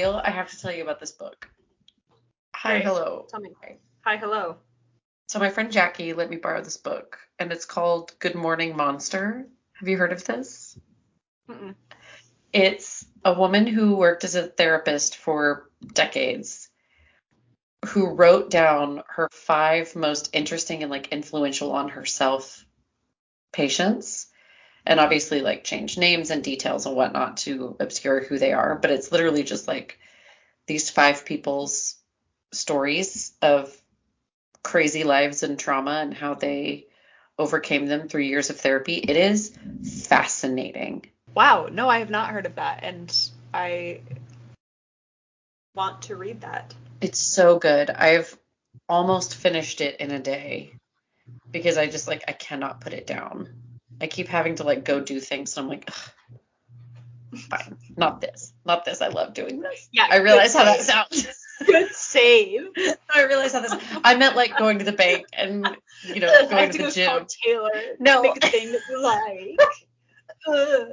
Okay, but for real, I have to tell you about this book. Hi, Great. hello. Tell me. Hi, hello. So my friend Jackie let me borrow this book, and it's called Good Morning Monster. Have you heard of this? Mm-mm. It's a woman who worked as a therapist for decades who wrote down her five most interesting and like influential on herself patients and obviously like change names and details and whatnot to obscure who they are but it's literally just like these five people's stories of crazy lives and trauma and how they overcame them through years of therapy it is fascinating Wow. No, I have not heard of that, and I want to read that. It's so good. I've almost finished it in a day because I just like I cannot put it down. I keep having to like go do things and I'm like, Ugh, fine, not this, not this. I love doing this. Yeah. I realize how that sounds. save. Good save. I realize how this. I meant like going to the bank and you know going to to the gym. Taylor. No. Make a thing that you like. Ugh.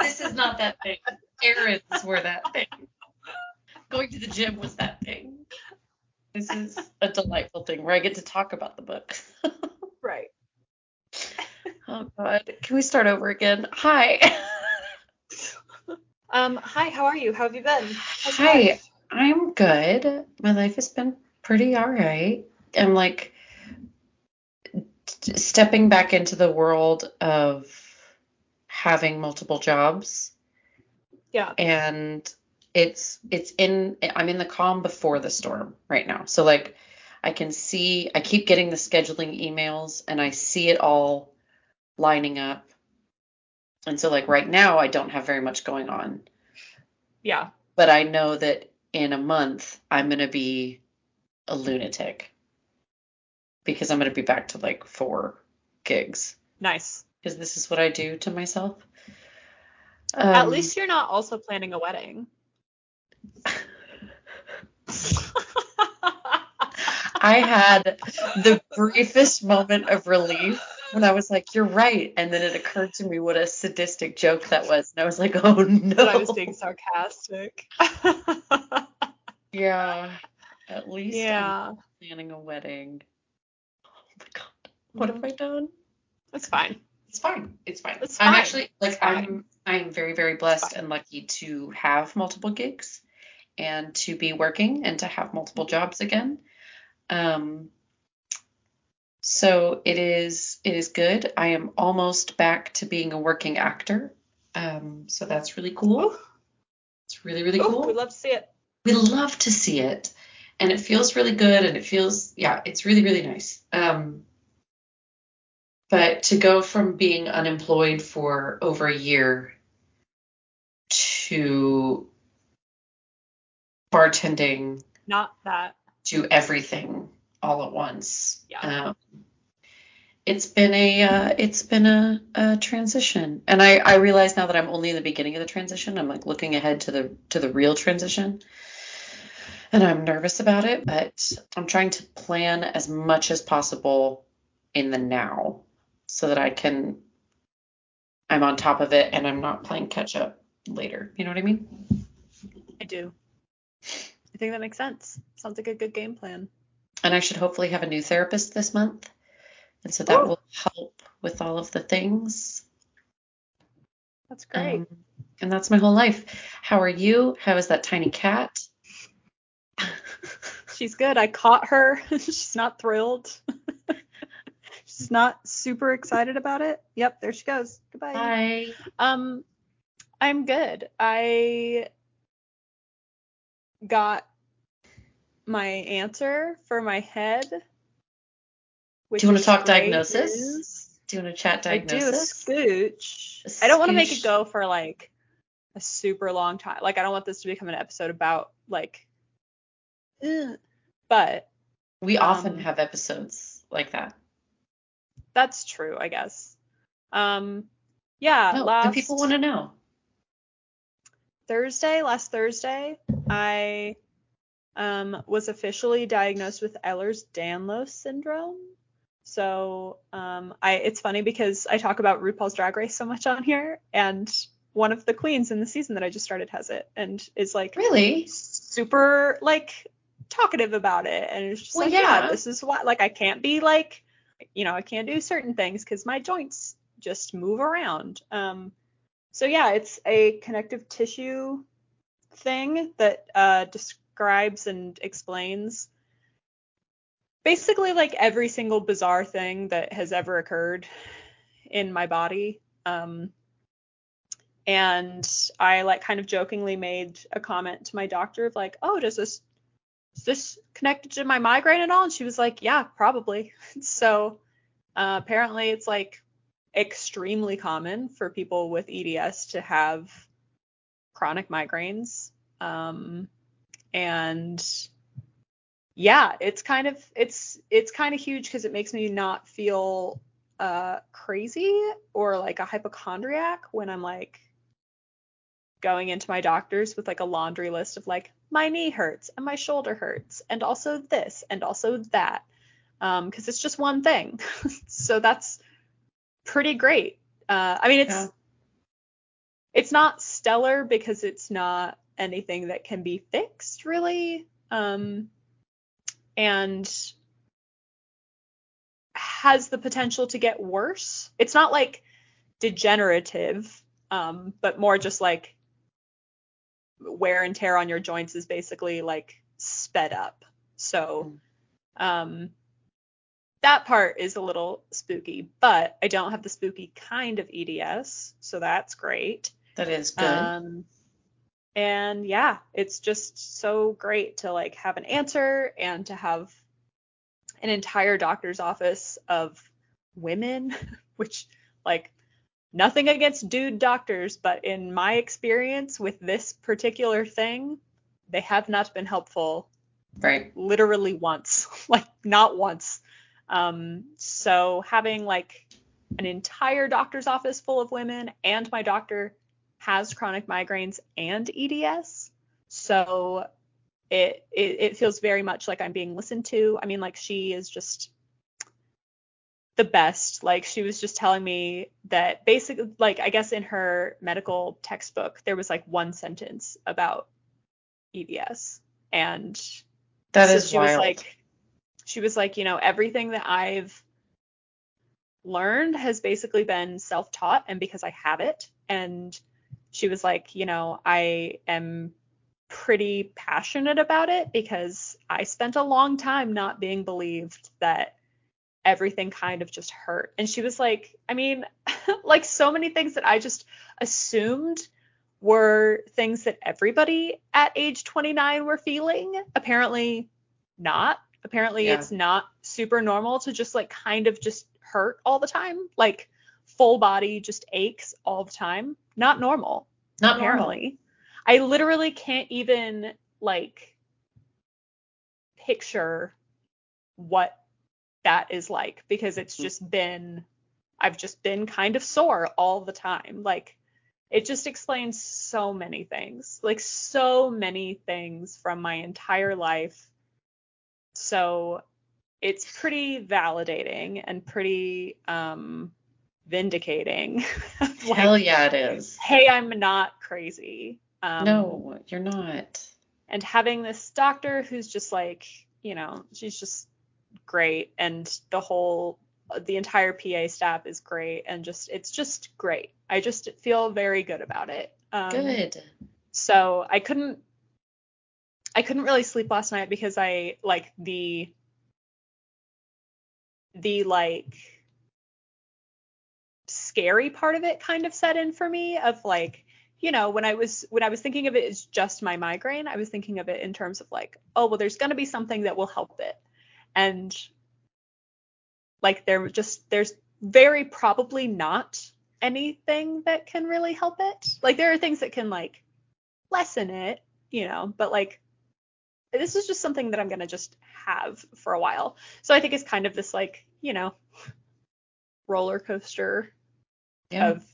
This is not that thing. Errands were that thing. Going to the gym was that thing. This is a delightful thing where I get to talk about the book. right. Oh God, can we start over again? Hi. Um. Hi. How are you? How have you been? How's Hi. life? I'm good. My life has been pretty all right. I'm like t- stepping back into the world of having multiple jobs Yeah. and it's it's in I'm in the calm before the storm right now. So like I can see I keep getting the scheduling emails and I see it all lining up. And so like right now I don't have very much going on. Yeah. but I know that in a month I'm going to be a lunatic because I'm going to be back to like four gigs Nice. because this is what I do to myself. At Um, least you're not also planning a wedding. I had the briefest moment of relief when I was like, "You're right," and then it occurred to me what a sadistic joke that was, and I was like, "Oh no!" But I was being sarcastic. Yeah, at least I'm yeah. planning a wedding. Oh my God, what have I done? It's fine. It's fine. It's fine. It's fine. I'm actually like It's. I'm I'm very very blessed and lucky to have multiple gigs and to be working and to have multiple jobs again. Um so it is it is good. I am almost back to being a working actor. Um so that's really cool. It's really really Ooh, cool. we'd love to see it. we love to see it and it feels really good and it feels yeah it's really really nice um but to go from being unemployed for over a year to bartending Not that. to everything all at once Yeah. um it's been a uh, it's been a, a transition and I, I realize now that i'm only in the beginning of the transition i'm like looking ahead to the to the real transition and i'm nervous about it but i'm trying to plan as much as possible in the now so that i can i'm on top of it and i'm not playing catch up later you know what i mean I do. I think that makes sense. Sounds like a good game plan. And i should hopefully have a new therapist this month and so that Ooh. will help with all of the things That's great. Um, and that's my whole life. How are you? How is that tiny cat? She's good. I caught her. She's not thrilled. She's not super excited about it. Yep, there she goes. Goodbye. Hi. Um, I'm good. I got my answer for my head. Do you wanna talk diagnosis? Do you want to chat diagnosis? I do a scooch. A I don't want to make it go for like a super long time. Like I don't want this to become an episode about like. ugh. But We often um, have episodes like that. that's true, I guess. Um, yeah. No, last people want to know. Thursday, last Thursday, I um, was officially diagnosed with Ehlers-Danlos syndrome. So um, I, it's funny because I talk about RuPaul's Drag Race so much on here, and one of the queens in the season that I just started has it and is like Really? super like talkative about it and it's just Well, like yeah. yeah. this is why like I can't be like you know I can't do certain things because my joints just move around um so yeah it's a connective tissue thing that uh describes and explains basically like every single bizarre thing that has ever occurred in my body um and I like kind of jokingly made a comment to my doctor of like, "Oh, does this is this connected to my migraine at all?" And she was like, "Yeah, probably." so uh, apparently, it's like extremely common for people with EDS to have chronic migraines, um, and yeah, it's kind of it's it's kind of huge because it makes me not feel uh, crazy or like a hypochondriac when I'm like going into my doctors with like a laundry list of like my knee hurts and my shoulder hurts and also this and also that um because it's just one thing so that's pretty great uh i mean it's Yeah. it's not stellar because it's not anything that can be fixed really um and has the potential to get worse it's not like degenerative um but more just like wear and tear on your joints is basically like sped up. So um that part is a little spooky, but I don't have the spooky kind of EDS, so that's great. That is good. And yeah, it's just so great to like have an answer and to have an entire doctor's office of women, which like nothing against dude doctors, but in my experience with this particular thing, they have not been helpful right. literally once, like not once. Um, so having like an entire doctor's office full of women and my doctor has chronic migraines and EDS. So it, it it feels very much like I'm being listened to. I mean like she is just the best. Like she was just telling me that basically like I guess in her medical textbook there was like one sentence about EDS and That so is she wild. was like she was like, you know, everything that I've learned has basically been self-taught and because I have it and she was like, you know, I am pretty passionate about it because I spent a long time not being believed that everything kind of just hurt. And she was like, I mean, like so many things that I just assumed were things that everybody at age 29 were feeling. Apparently not. Apparently Yeah. it's not super normal to just like kind of just hurt all the time. Like full body just aches all the time. Not normal Not normal. apparently. I literally can't even like picture what that is like because it's just been I've just been kind of sore all the time. Like it just explains so many things. Like so many things from my entire life. So it's pretty validating and pretty um vindicating. like, Hell yeah, it is. hey, I'm not crazy. Um, no, you're not. And having this doctor who's just like, you know, she's just great, and the whole, the entire PA staff is great, and just, it's just great. I just feel very good about it. Um, Good. So I couldn't, I couldn't really sleep last night because I like the, the like scary part of it kind of set in for me of like you know when i was when i was thinking of it as just my migraine i was thinking of it in terms of like oh well there's going to be something that will help it. And like there just there's very probably not anything that can really help it. Like there are things that can like lessen it you know but like this is just something that i'm going to just have for a while. So i think it's kind of this like you know roller coaster Yeah. of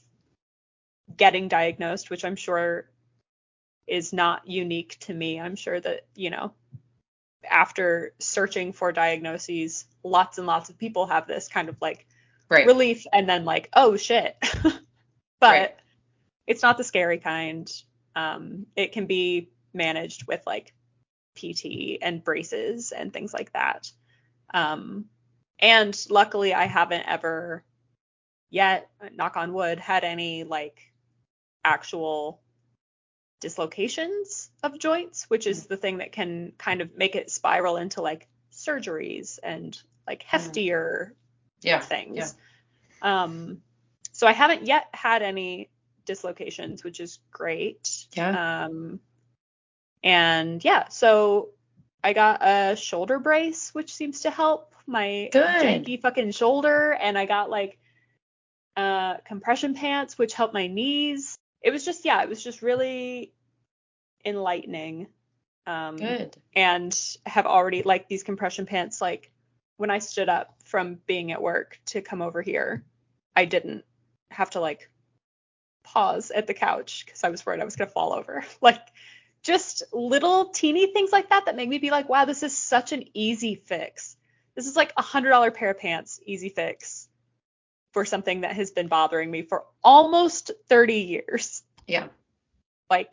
getting diagnosed, which I'm sure is not unique to me. I'm sure that, you know, after searching for diagnoses, lots and lots of people have this kind of like right. relief and then like, oh shit. but Right. it's not the scary kind. Um, it can be managed with like PT and braces and things like that. Um, and luckily, I haven't ever yet, knock on wood, had any like actual dislocations of joints, which is the thing that can kind of make it spiral into like surgeries and like heftier Yeah. things. Yeah. Um, so I haven't yet had any dislocations, which is great. Yeah. Um, and yeah, so I got a shoulder brace, which seems to help my Good. janky fucking shoulder, and I got like uh compression pants, which helped my knees. It was just yeah, it was just really enlightening. Um, Good. and have already like these compression pants like when I stood up from being at work to come over here, I didn't have to like pause at the couch because I was worried I was gonna fall over. Like just little teeny things like that that make me be like, wow, this is such an easy fix. This is like a hundred dollar pair of pants, easy fix for something that has been bothering me for almost 30 years. Yeah. Like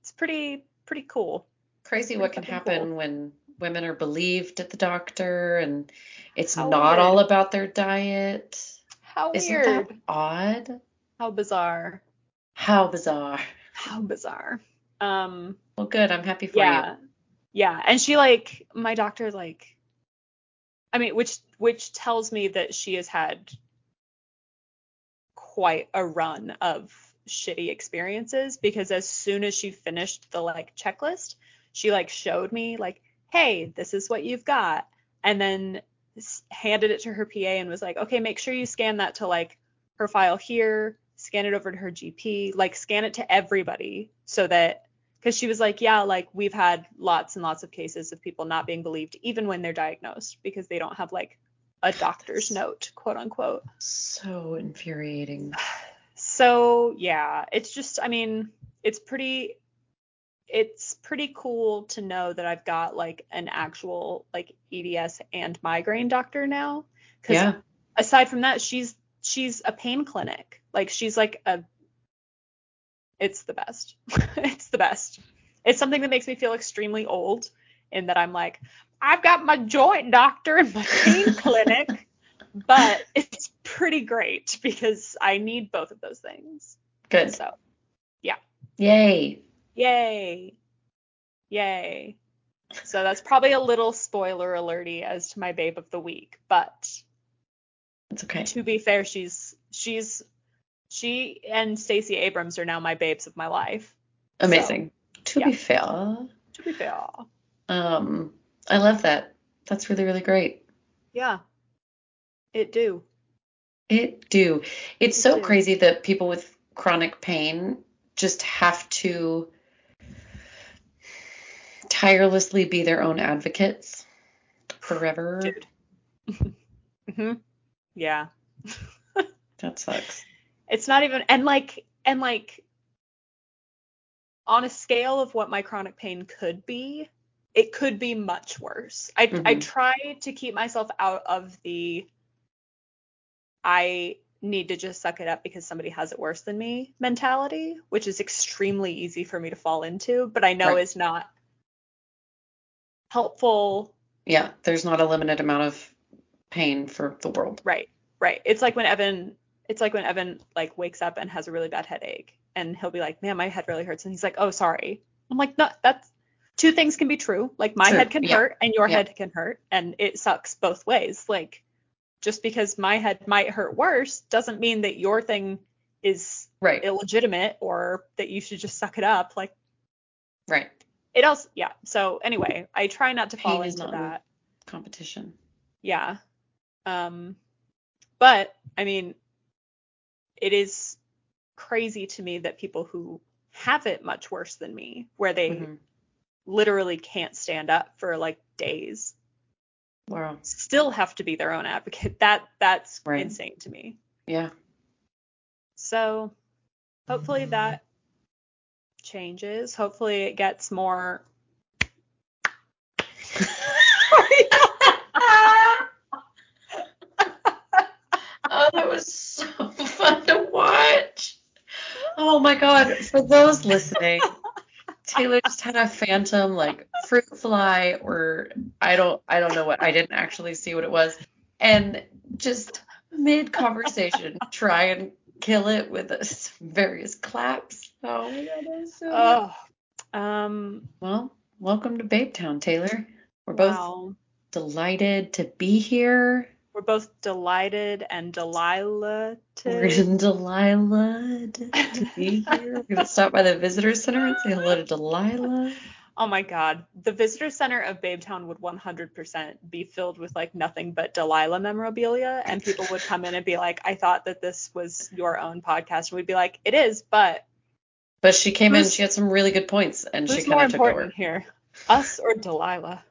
it's pretty pretty cool. Crazy Pretty what can happen cool. when women are believed at the doctor and it's How not weird. all about their diet. How Isn't weird. that odd? How bizarre. How bizarre. How bizarre. Um Well, good. I'm happy for yeah. Yeah, and she like my doctor like I mean which which tells me that she has had quite a run of shitty experiences because as soon as she finished the like checklist, she like showed me like, "Hey, this is what you've got." And then handed it to her PA and was like, "Okay, make sure you scan that to like her file here, scan it over to her GP, like scan it to everybody so that because she was like, yeah, like we've had lots and lots of cases of people not being believed even when they're diagnosed because they don't have like a doctor's note, quote unquote. So infuriating. So yeah, it's just I mean, it's pretty it's pretty cool to know that I've got like an actual like EDS and migraine doctor now. Cause Yeah. aside from that, she's she's a pain clinic. Like she's like a it's the best. it's the best. It's something that makes me feel extremely old in that I'm like, I've got my joint doctor and my pain clinic, but it's pretty great because I need both of those things. Good. So, yeah. Yay. yay. Yay. So that's probably a little spoiler alerty as to my babe of the week, but It's okay. to be fair, she's she's she and Stacey Abrams are now my babes of my life. Amazing. to yeah. be fair, To be fair. Um, I love that. That's really, really great. Yeah. It do. It do. It's It so do. crazy that people with chronic pain just have to tirelessly be their own advocates forever. Dude. hmm Yeah. That sucks. It's not even and like and like on a scale of what my chronic pain could be, it could be much worse. I I Mhm. try to keep myself out of the I need to just suck it up because somebody has it worse than me mentality, which is extremely easy for me to fall into, but I know Right. is not helpful Yeah, there's not a limited amount of pain for the world. Right, right. It's like when Evan, it's like when Evan like wakes up and has a really bad headache, and he'll be like, "Man, my head really hurts," and he's like, "Oh, sorry." I'm like, "No, that's two things can be true. Like my True, head can yeah, hurt and your yeah. head can hurt, and it sucks both ways. Like just because my head might hurt worse doesn't mean that your thing is Right. illegitimate or that you should just suck it up. Like Right. it also, yeah. So anyway, I try not to fall Pain is into that. competition. Yeah. Um, but I mean, it is crazy to me that people who have it much worse than me, where they Mhm. Literally can't stand up for like days, Wow. still have to be their own advocate. That that's Right. insane to me. Yeah. So hopefully that changes. Hopefully it gets more oh, that was so fun to watch. Oh my god, for those listening, Taylor just had a phantom like fruit fly or I don't I don't know what I didn't actually see what it was. And just mid conversation try and kill it with various claps. Oh my god, that was so Oh, um, Well, welcome to Babe Town, Taylor. We're both wow. delighted to be here. We're both delighted and Delilah We're. Delilah to be here. We're gonna stop by the visitor center and say hello to Delilah. Oh my God. The visitor center of Babetown would 100% be filled with like nothing but Delilah memorabilia. And people would come in and be like, I thought that this was your own podcast. And we'd be like, it is, but But she came in, she had some really good points, and she kind of took important over. here? Us or Delilah?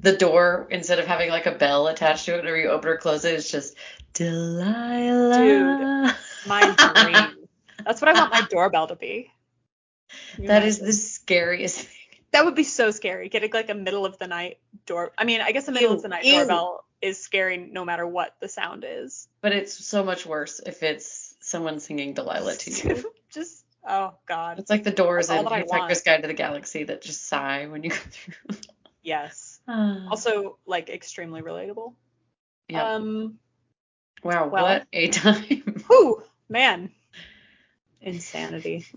The door, instead of having like a bell attached to it whenever you open or close it, it's just Delilah. Dude, My dream. That's what I want my doorbell to be. You That is the scariest thing. That would be so scary. Getting like a middle of the night door. I mean, I guess a middle Ew, of the night ew. doorbell is scary no matter what the sound is. But it's so much worse if it's someone singing Delilah to you. Just oh god. It's like the doors in Hitchhiker's. Guide to the Galaxy that just sigh when you go through. Yes. Ah. Also like extremely relatable. Yep. Um wow, well- what a time. whew, man. Insanity.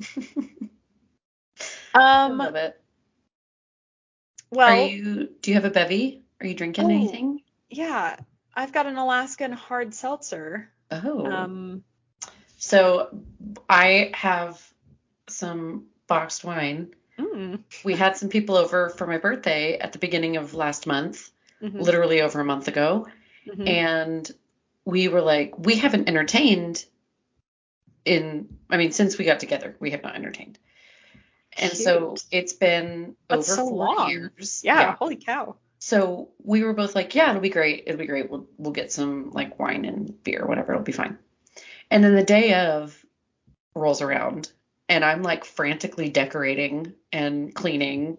I Um love it. well Are you? Do you have a bevy? Are you drinking Oh. anything? yeah, I've got an Alaskan hard seltzer. Oh. Um So I have some boxed wine. Mm, We had some people over for my birthday at the beginning of last month, mhm, literally over a month ago, mhm. and we were like, we haven't entertained in, I mean, since we got together, we have not entertained. And so it's been That's over so four long. years. yeah, holy cow. So we were both like, yeah, it'll be great. It'll be great. We'll we'll get some like wine and beer, whatever. It'll be fine. And then the day of rolls around, and I'm like frantically decorating and cleaning,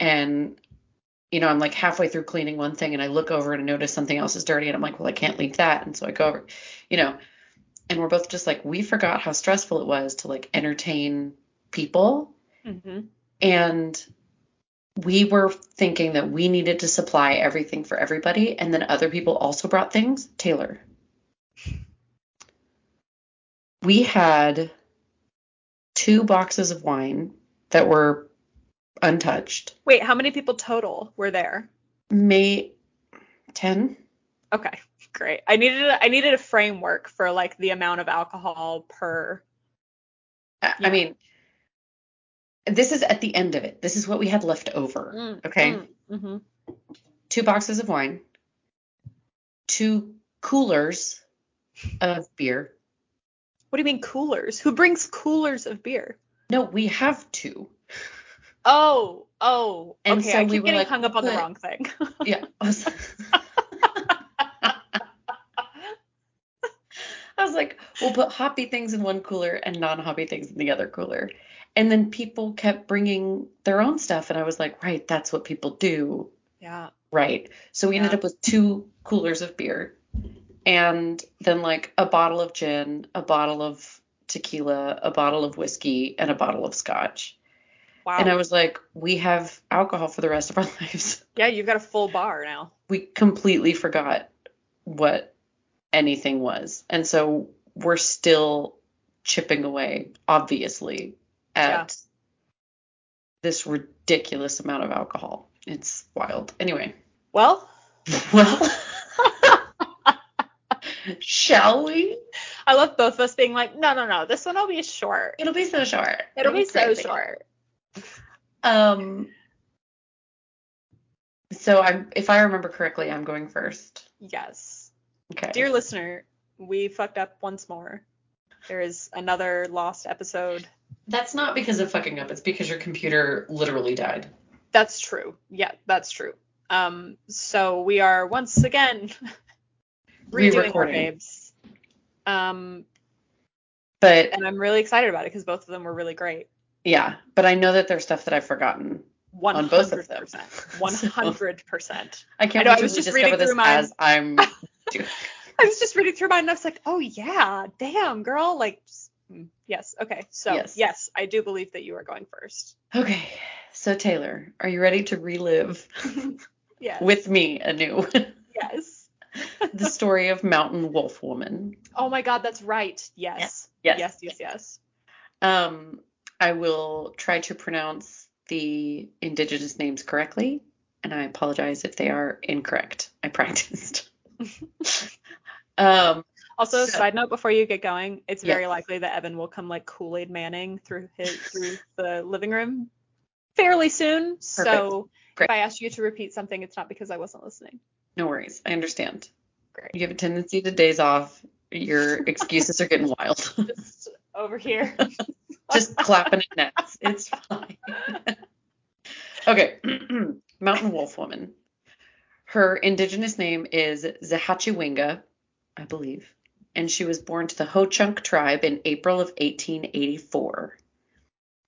and you know, I'm like halfway through cleaning one thing, and I look over and I notice something else is dirty, and I'm like, well, I can't leave that, and so I go over, you know, and we're both just like, we forgot how stressful it was to like entertain people. Hmm and we were thinking that we needed to supply everything for everybody and then other people also brought things. Taylor. We had two boxes of wine that were untouched Wait, how many people total were there? may 10 Okay, great. I needed a, I needed a framework for like the amount of alcohol per. I- i mean this is at the end of it this is what we had left over okay Mm-hmm. two boxes of wine two coolers of beer What do you mean coolers? Who brings coolers of beer? No, we have two. Oh, oh. And okay, so I we keep were getting like, hung up on the wrong thing. Yeah. I was, I was like, we'll put hoppy things in one cooler and non-hoppy things in the other cooler. And then people kept bringing their own stuff, and I was like, right, that's what people do, yeah. right? So we ended up with two coolers of beer, and then like a bottle of gin, a bottle of tequila, a bottle of whiskey, and a bottle of scotch. Wow. And I was like, we have alcohol for the rest of our lives. yeah, you've got a full bar now. we completely forgot what anything was. And so we're still chipping away, obviously, at Yeah. this ridiculous amount of alcohol. It's wild. Anyway, Well, well, shall we? I love both of us being like, no, no, no, this one will be short. It'll be so short. It'll be so short. Um. So I'm, if I remember correctly, I'm going first. Yes. Okay. Dear listener, we fucked up once more. There is another lost episode. That's not because of fucking up. It's because your computer literally died. That's true. Yeah, that's true. Um, so we are once again redoing Re-recording. babes. Um, But and I'm really excited about it because both of them were really great. yeah, but I know that there's stuff that I've forgotten. One On both hundred of them. percent. One hundred percent. I can't I know, I was just reading through mine. as I'm doing. I was just reading through mine and I was like, oh yeah, damn girl, like, mm, Yes. Okay. So Yes. yes. I do believe that you are going first. Okay. So Taylor, are you ready to relive Yes. with me anew yes. The story of Mountain Wolf Woman? Oh my God, that's right. Yes. Yes. Yes. Yes. Yes. Um, I will try to pronounce the indigenous names correctly, and I apologize if they are incorrect. I practiced. um, Also, So- side note before you get going, it's very Yes. likely that Evan will come like Kool Aid Manning through his through the living room fairly soon. So Great. if I ask you to repeat something, it's not because I wasn't listening. No worries. I understand. Great. You have a tendency to days off. Your excuses are getting wild. Just over here. Just clapping at nets. It's fine. okay. Mountain Wolf Woman. Her indigenous name is Zehachiwinga, I believe, and she was born to the Ho Chunk tribe in April of 1884.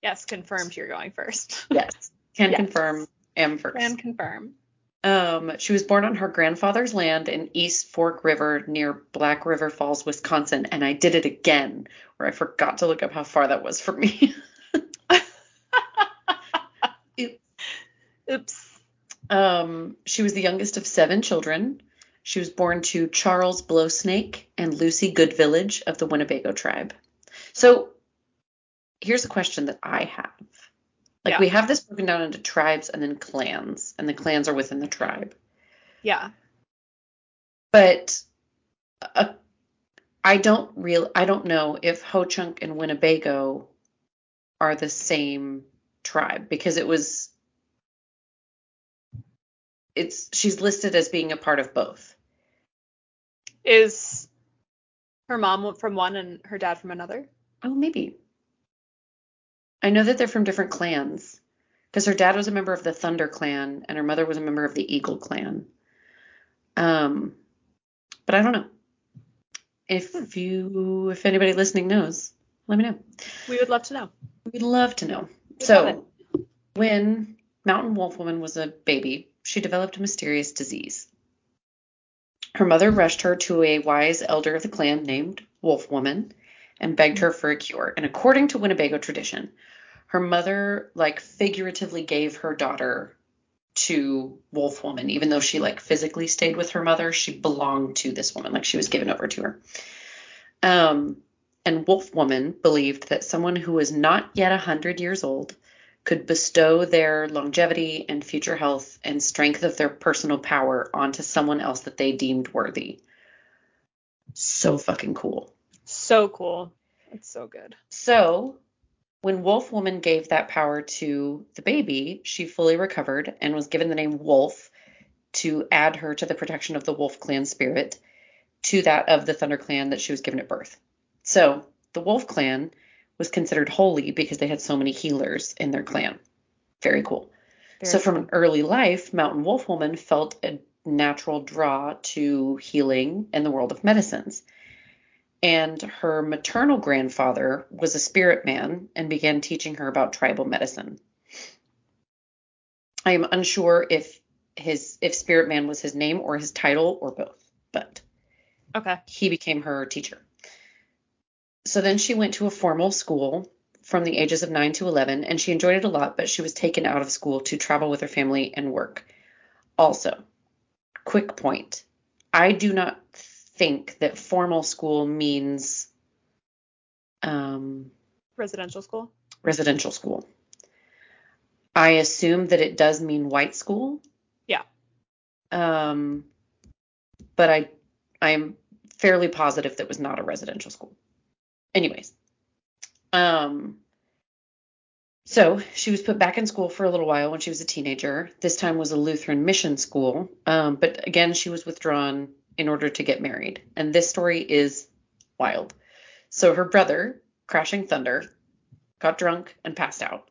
yes, confirmed you're going first. Yes. Can Yes. confirm, am first. Can confirm. Um, she was born on her grandfather's land in East Fork River near Black River Falls, Wisconsin, and I did it again, where I forgot to look up how far that was from me. Oops. Um, she was the youngest of seven children. She was born to Charles Blowsnake and Lucy Goodvillage of the Winnebago tribe. So here's a question that I have. Like Yeah. we have this broken down into tribes and then clans, and the clans are within the tribe. Yeah. But uh, I don't real I don't know if Ho Chunk and Winnebago are the same tribe because it was it's she's listed as being a part of both. Is her mom from one and her dad from another? Oh, maybe. I know that they're from different clans because her dad was a member of the Thunder clan and her mother was a member of the Eagle clan. Um, but I don't know. If you, if anybody listening knows, let me know. We would love to know. We'd love to know. We'd so, when Mountain Wolf Woman was a baby, she developed a mysterious disease. Her mother rushed her to a wise elder of the clan named Wolf Woman and begged her for a cure. And according to Winnebago tradition, her mother like figuratively gave her daughter to Wolf Woman, even though she like physically stayed with her mother, she belonged to this woman, like she was given over to her. Um, and Wolf Woman believed that someone who was not yet a hundred years old could bestow their longevity and future health and strength of their personal power onto someone else that they deemed worthy. So fucking cool. So cool. It's so good. So, when Wolf Woman gave that power to the baby, she fully recovered and was given the name Wolf to add her to the protection of the Wolf clan spirit to that of the Thunder clan that she was given at birth. So, the Wolf clan was considered holy because they had so many healers in their clan. Very cool. Very so, from an early life, Mountain Wolf Woman felt a natural draw to healing and the world of medicines. And her maternal grandfather was a spirit man and began teaching her about tribal medicine. I am unsure if his if spirit man was his name or his title or both, but Okay. he became her teacher. So then she went to a formal school from the ages of 9 to 11 and she enjoyed it a lot, but she was taken out of school to travel with her family and work. Also, quick point. I do not think that formal school means um, Residential school. residential school. I assume that it does mean white school. Yeah. Um, but I I am fairly positive that was not a residential school. Anyways, um, so she was put back in school for a little while when she was a teenager. This time was a Lutheran mission school, um, but again she was withdrawn in order to get married. And this story is wild. So her brother, Crashing Thunder, got drunk and passed out.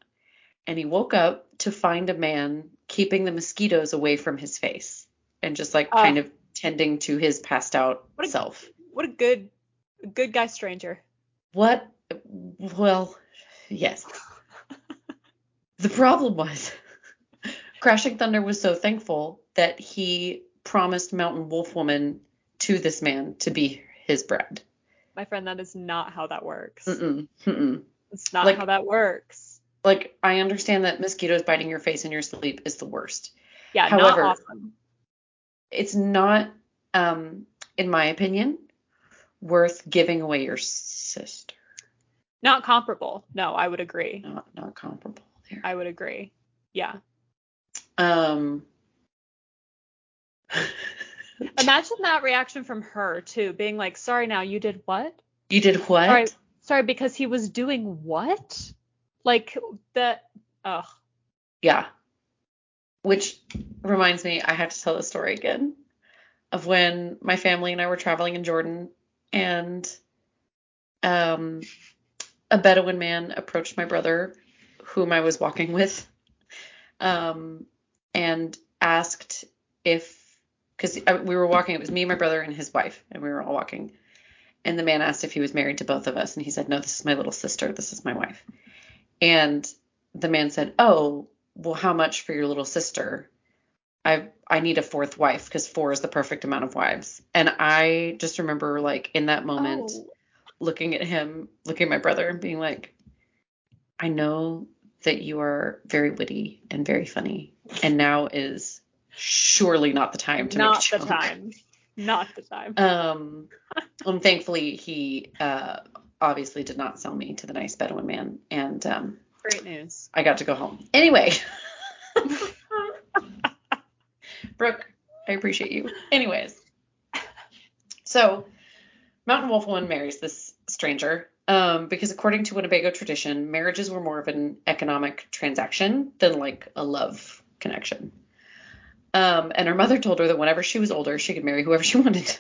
And he woke up to find a man keeping the mosquitoes away from his face and just like Oh. kind of tending to his passed out What a- self. What a good, good guy stranger. What? Well, yes. the problem was Crashing Thunder was so thankful that he promised Mountain Wolf Woman to this man to be his bride. My friend, that is not how that works. Mm-mm, mm-mm. It's not Like- how that works. Like I understand that mosquitoes biting your face in your sleep is the worst. Yeah, However- not awesome. It's not, um, in my opinion, worth giving away your sister. Not comparable. No, I would agree. Not not comparable there. I would agree. Yeah. Um. Imagine that reaction from her too, being like, "Sorry, now you did what? you did what? Sorry, sorry, because he was doing what? Like that? Ugh. Yeah. Which reminds me, I have to tell the story again of when my family and I were traveling in Jordan and um a Bedouin man approached my brother, whom I was walking with, um, and asked if, because uh, we were walking, it was me, my brother, and his wife, and we were all walking. And the man asked if he was married to both of us, and he said, No, this is my little sister, this is my wife. And the man said, "Oh, well, how much for your little sister? I I need a fourth wife because four is the perfect amount of wives." And I just remember, like in that moment, Oh. looking at him, looking at my brother, and being like, "I know that you are very witty and very funny, and now is surely not the time to not the joke." time. Not the time. Um, and thankfully, he uh, obviously did not sell me to the nice Bedouin man, and um, Great news. I got to go home. Anyway. Brooke, I appreciate you. Anyways. So, Mountain Wolf Woman marries this stranger um, because, according to Winnebago tradition, marriages were more of an economic transaction than like a love connection. Um, and her mother told her that whenever she was older, she could marry whoever she wanted.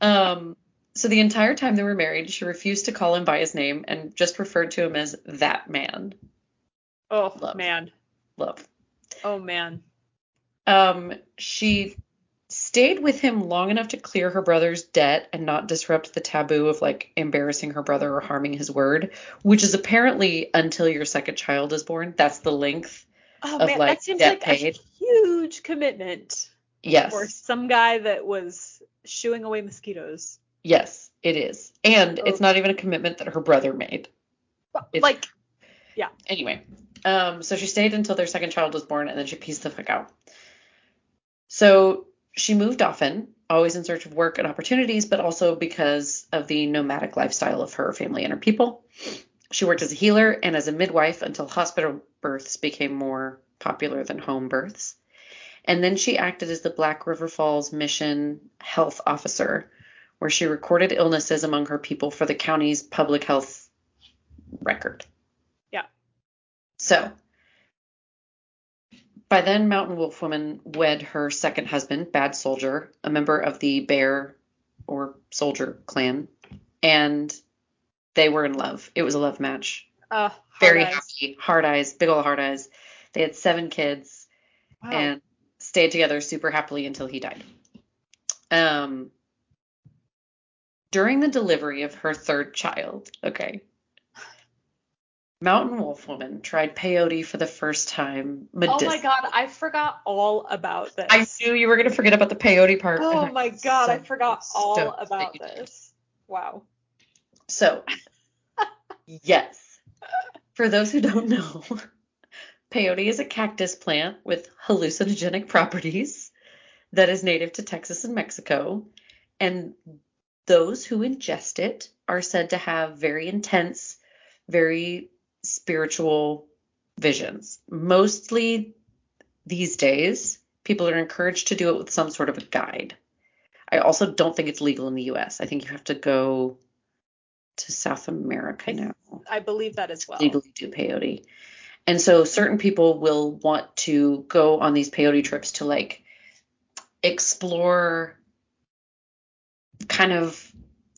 um, so, the entire time they were married, she refused to call him by his name and just referred to him as that man. Oh Love. man. Love. Oh man. Um, she stayed with him long enough to clear her brother's debt and not disrupt the taboo of like embarrassing her brother or harming his word, which is apparently until your second child is born. That's the length. Oh man, like, that seems like paid. a huge commitment Yes. for some guy that was shooing away mosquitoes. Yes, it is. And Oh. it's not even a commitment that her brother made. It's- like, yeah. Anyway, um, so she stayed until their second child was born and then she pieced the fuck out. So she moved often, always in search of work and opportunities, but also because of the nomadic lifestyle of her family and her people. She worked as a healer and as a midwife until hospital births became more popular than home births. And then she acted as the Black River Falls Mission Health Officer, where she recorded illnesses among her people for the county's public health record. Yeah. So, by then, Mountain Wolf Woman wed her second husband, Bad Soldier, a member of the Bear or Soldier clan, and they were in love. It was a love match. uh, Very hard happy, hard eyes, big old hard eyes. They had seven kids Wow. and stayed together super happily until he died. Um, during the delivery of her third child, okay, Mountain Wolf Woman tried peyote for the first time. oh my god, I forgot all about this. I knew you were gonna forget about the peyote part. Oh my god, I forgot all about this. Wow. So, yes. For those who don't know, peyote is a cactus plant with hallucinogenic properties that is native to Texas and Mexico. And those who ingest it are said to have very intense, very spiritual visions. Mostly these days, people are encouraged to do it with some sort of a guide. I also don't think it's legal in the US. I think you have to go to South America I- now I believe that as well. legally do peyote. And so certain people will want to go on these peyote trips to like explore kind of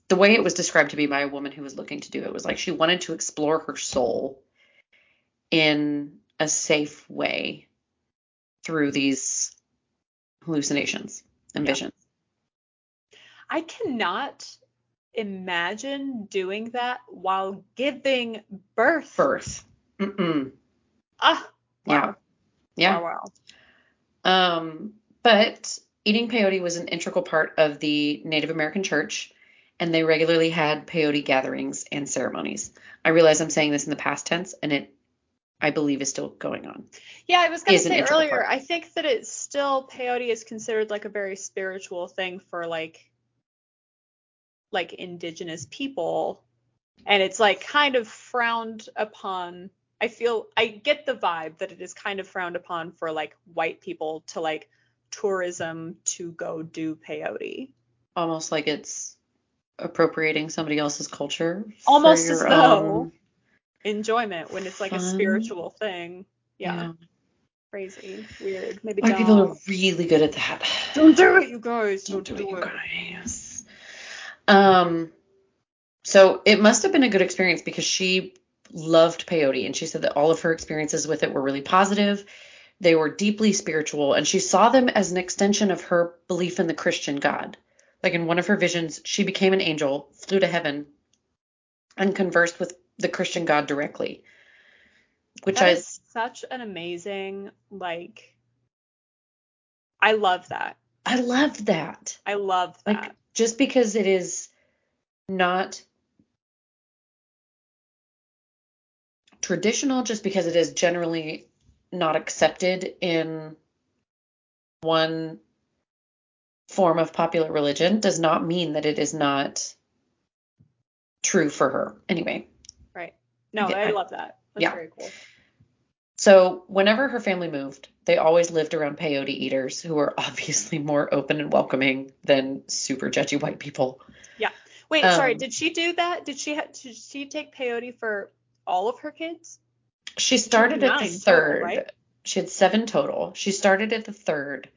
the way it was described to me by a woman who was looking to do it was like she wanted to explore her soul in a safe way through these hallucinations and Yeah. visions. I cannot imagine doing that while giving birth. Birth. Mm-mm. Ah, Yeah. wow. Yeah. Wow, wow. Um, but eating peyote was an integral part of the Native American church, and they regularly had peyote gatherings and ceremonies. I realize I'm saying this in the past tense, and it, I believe, is still going on. Yeah, I was gonna say earlier. part. I think that it's still peyote is considered like a very spiritual thing for like like indigenous people, and it's like kind of frowned upon. I feel I get the vibe that it is kind of frowned upon for like white people to like tourism to go do peyote. Almost like it's appropriating somebody else's culture. Almost as though Enjoyment when it's like a spiritual thing. Yeah, crazy, weird. Maybe White don't. people are really good at that. Don't do it, you guys. Don't do it, you guys. Um, so it must have been a good experience because she loved peyote and she said that all of her experiences with it were really positive. They were deeply spiritual and she saw them as an extension of her belief in the Christian God. Like in one of her visions, she became an angel, flew to heaven, and conversed with the Christian God directly. Which That I is such an amazing like. I love that. I love that. I love that. Like just because it is not traditional, just because it is generally not accepted in one form of popular religion, does not mean that it is not true for her. Anyway, right. No, I- love that. That's yeah. very cool. So whenever her family moved, they always lived around peyote eaters who were obviously more open and welcoming than super judgy white people. Yeah. Wait, sorry. Um, Did she do that? Did she ha- did she take peyote for all of her kids? She started at nine the total, third. right? She had seven total. She started at the third,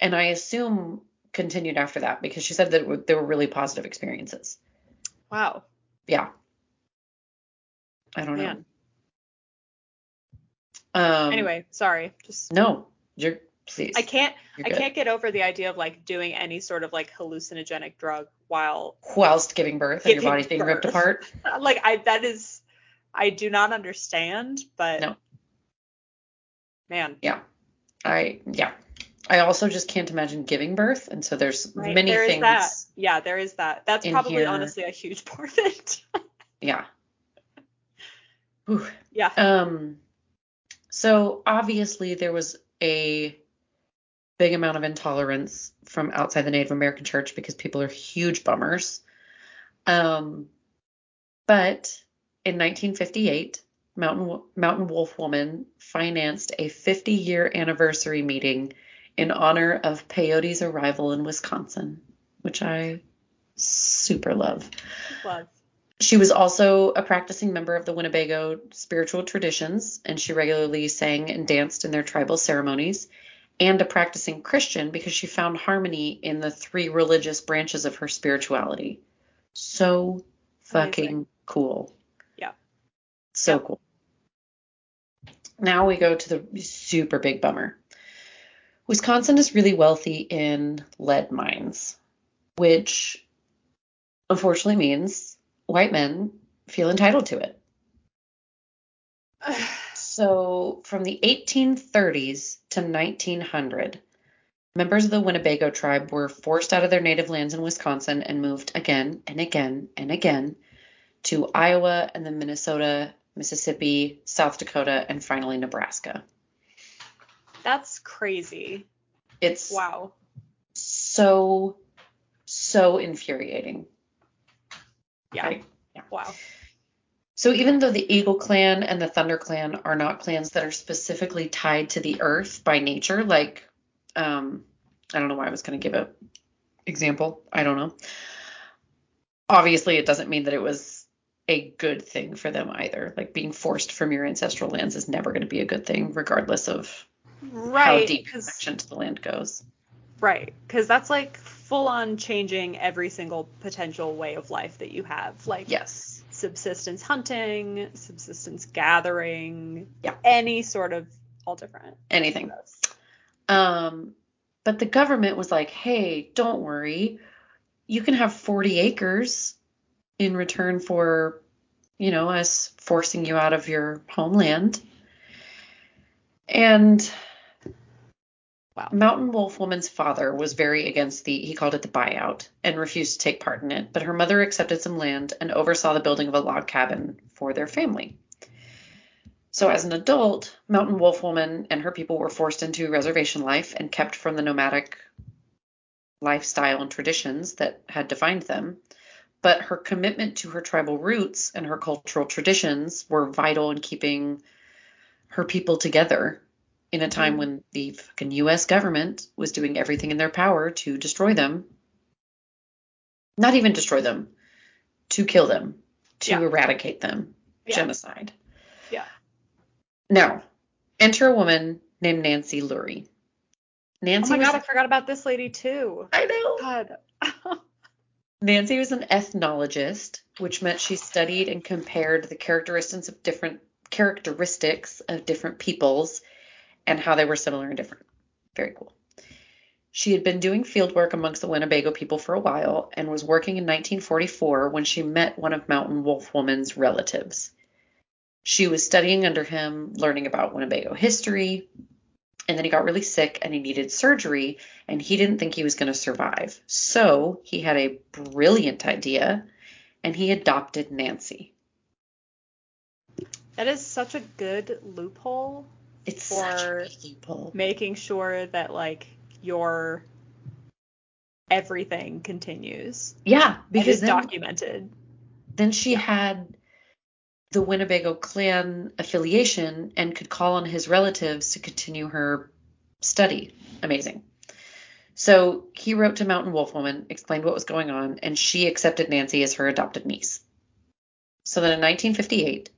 and I assume continued after that because she said that it w- they were really positive experiences. Wow. Yeah. I don't Man. know. Um, Anyway, sorry. Just No, you're please. I can't I can't get over the idea of like doing any sort of like hallucinogenic drug while Whilst giving birth and your body's being ripped birth. apart. like I that is I do not understand, but No. man, Yeah. I yeah. I also just can't imagine giving birth, and so there's right? many there things. that. Yeah, there is that. That's probably here. honestly a huge part of it. Yeah. Yeah. Um, so obviously there was a big amount of intolerance from outside the Native American church because people are huge bummers. Um, but in 1958, Mountain Mountain Wolf Woman financed a 50 year anniversary meeting in honor of peyote's arrival in Wisconsin, which I super love. Love. She was also a practicing member of the Winnebago spiritual traditions, and she regularly sang and danced in their tribal ceremonies, and a practicing Christian because she found harmony in the three religious branches of her spirituality. So fucking Amazing. cool. Yeah. So Yeah. cool. Now we go to the super big bummer. Wisconsin is really wealthy in lead mines, which unfortunately means white men feel entitled to it. So, from the 1830s to 1900, members of the Winnebago tribe were forced out of their native lands in Wisconsin and moved again and again and again to Iowa and then Minnesota, Mississippi, South Dakota, and finally Nebraska. That's crazy. It's Wow. so, so infuriating. Yeah. Right? Wow. So even though the Eagle Clan and the Thunder Clan are not clans that are specifically tied to the earth by nature, like um I don't know why I was going to give a example. I don't know. Obviously, it doesn't mean that it was a good thing for them either. Like being forced from your ancestral lands is never going to be a good thing, regardless of how deep your 'cause- connection to the land goes. Right, because that's like full on changing every single potential way of life that you have. Like Yes. subsistence hunting, subsistence gathering, Yeah. any sort of all different. Anything. Um, but the government was like, hey, don't worry. You can have 40 acres in return for, you know, us forcing you out of your homeland. And Wow. Mountain Wolf Woman's father was very against the, he called it the buyout, and refused to take part in it, but her mother accepted some land and oversaw the building of a log cabin for their family. So, as an adult, Mountain Wolf Woman and her people were forced into reservation life and kept from the nomadic lifestyle and traditions that had defined them. But her commitment to her tribal roots and her cultural traditions were vital in keeping her people together in a time Mm. when the fucking US government was doing everything in their power to destroy them. Not even destroy them, to kill them, to Yeah. eradicate them, Yeah. genocide. Yeah. Now, enter a woman named Nancy Lurie. Oh Nancy my was god, I forgot about this lady too. I know. God. Nancy was an ethnologist, which meant she studied and compared the characteristics of different characteristics of different peoples and how they were similar and different. Very cool. She had been doing field work amongst the Winnebago people for a while and was working in 1944 when she met one of Mountain Wolf Woman's relatives. She was studying under him, learning about Winnebago history, and then he got really sick and he needed surgery and he didn't think he was going to survive. So he had a brilliant idea and he adopted Nancy. That is such a good loophole It's For- making sure that like your everything continues. Yeah, Because then, documented. then she had the Winnebago clan affiliation and could call on his relatives to continue her study. Amazing. So he wrote to Mountain Wolf Woman, explained what was going on, and she accepted Nancy as her adopted niece. So then in 1958,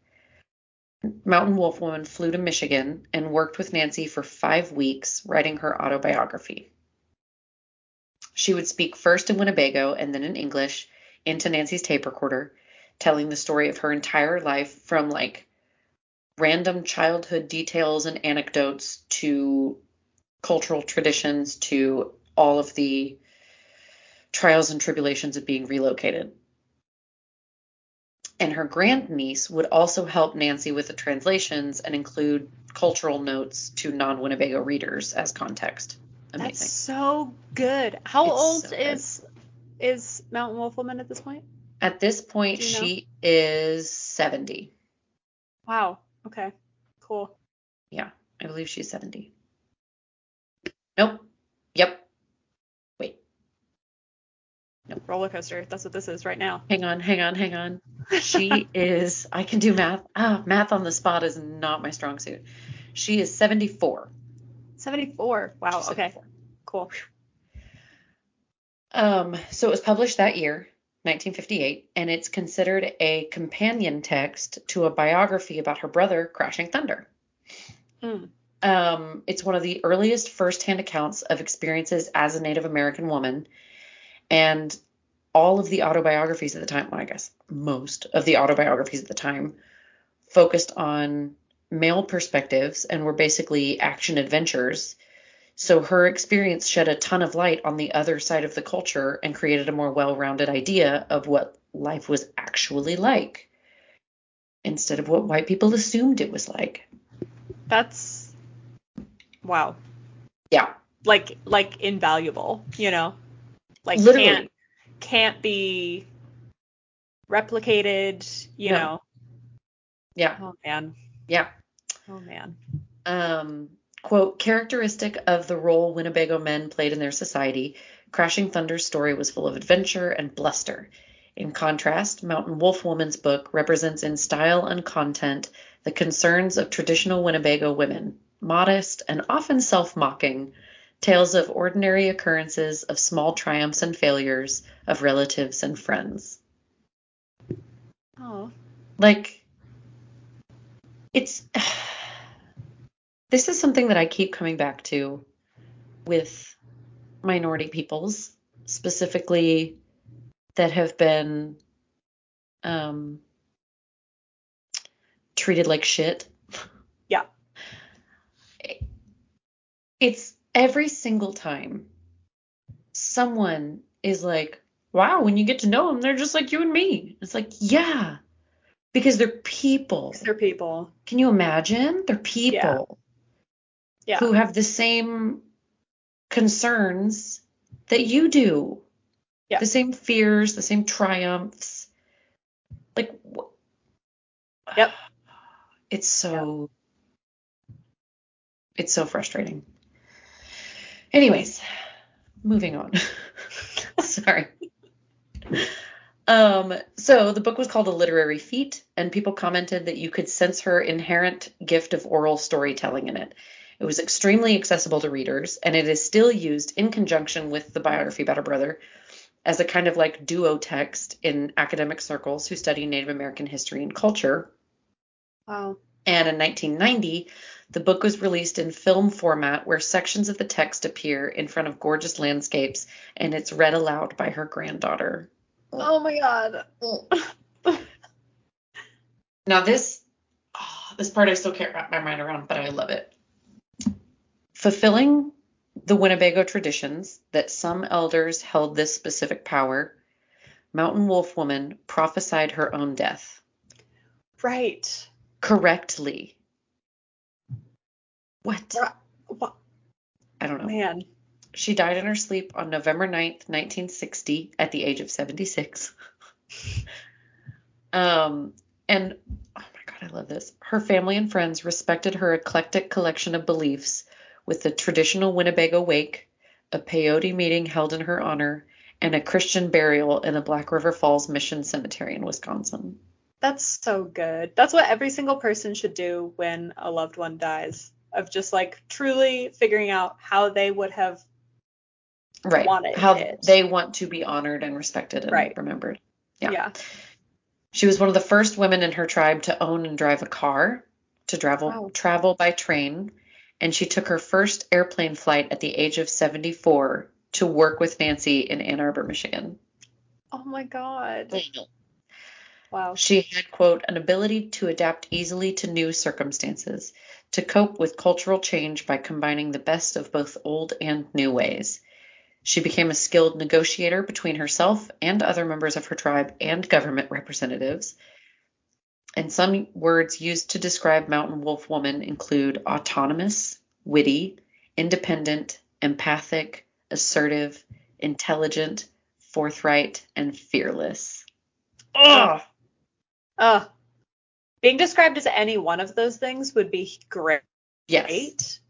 Mountain Wolf Woman flew to Michigan and worked with Nancy for five weeks writing her autobiography. She would speak first in Winnebago and then in English into Nancy's tape recorder, telling the story of her entire life from like random childhood details and anecdotes to cultural traditions to all of the trials and tribulations of being relocated. And her grandniece would also help Nancy with the translations and include cultural notes to non Winnebago readers as context. Amazing. That's so good. How It's old so good. is is Mountain Wolf Woman at this point? At this point, you know? she is 70. Wow. Okay. Cool. Yeah, I believe she's 70. Nope. Yep. Wait. Roller coaster. That's what this is right now. Hang on, hang on, hang on. She is, I can do math. Ah, math on the spot is not my strong suit. She is 74. 74. Wow. She's Okay. 74. Cool. Um, so it was published that year, 1958, and it's considered a companion text to a biography about her brother, Crashing Thunder. Mm. Um, it's one of the earliest firsthand accounts of experiences as a Native American woman, and all of the autobiographies at the time, well, I guess most of the autobiographies at the time, focused on male perspectives and were basically action adventures. So her experience shed a ton of light on the other side of the culture and created a more well rounded idea of what life was actually like instead of what white people assumed it was like. That's wow. Yeah. Like like invaluable, you know? Like Literally. can't can't be replicated, you No. know. Yeah. Oh man. Yeah. Oh man. um, quote, characteristic of the role Winnebago men played in their society, Crashing Thunder's story was full of adventure and bluster. In contrast, Mountain Wolf Woman's book represents in style and content the concerns of traditional Winnebago women, modest and often self mocking, tales of ordinary occurrences, of small triumphs and failures, of relatives and friends. Oh. Like, it's. This is something that I keep coming back to with minority peoples, specifically that have been um, treated like shit. Yeah. It's every single time someone is like, wow, when you get to know them, they're just like you and me. It's like, yeah, because they're people. They're people. Can you imagine? They're people Yeah. who have the same concerns that you do. Yeah. The same fears, the same triumphs. Like, wh- Yep. It's so, it's so frustrating. Anyways, moving on. Sorry. Um, so the book was called A Literary Feat, and people commented that you could sense her inherent gift of oral storytelling in it. It was extremely accessible to readers, and it is still used in conjunction with the biography about her brother as a kind of like duo text in academic circles who study Native American history and culture. Wow. And in 1990, the book was released in film format where sections of the text appear in front of gorgeous landscapes and it's read aloud by her granddaughter. Oh my god. Now this oh, this part I still can't wrap my mind around, but I love it. Fulfilling the Winnebago traditions that some elders held this specific power, Mountain Wolf Woman prophesied her own death Right. correctly. What? What? I don't know. Man. She died in her sleep on November 9th, 1960, at the age of 76. um, and oh my God, I love this. Her family and friends respected her eclectic collection of beliefs with the traditional Winnebago wake, a peyote meeting held in her honor, and a Christian burial in the Black River Falls Mission Cemetery in Wisconsin. That's so good. That's what every single person should do when a loved one dies. Of just like truly figuring out how they would have Right. Wanted How it. they want to be honored and respected and Right. remembered. Yeah. yeah. She was one of the first women in her tribe to own and drive a car, to travel Wow. travel by train, and she took her first airplane flight at the age of 74 to work with Nancy in Ann Arbor, Michigan. Oh my god. Wow. She had, quote, an ability to adapt easily to new circumstances, to cope with cultural change by combining the best of both old and new ways. She became a skilled negotiator between herself and other members of her tribe and government representatives. And some words used to describe Mountain Wolf Woman include autonomous, witty, independent, empathic, assertive, intelligent, forthright, and fearless. Ugh. Uh, being described as any one of those things would be great, Yes.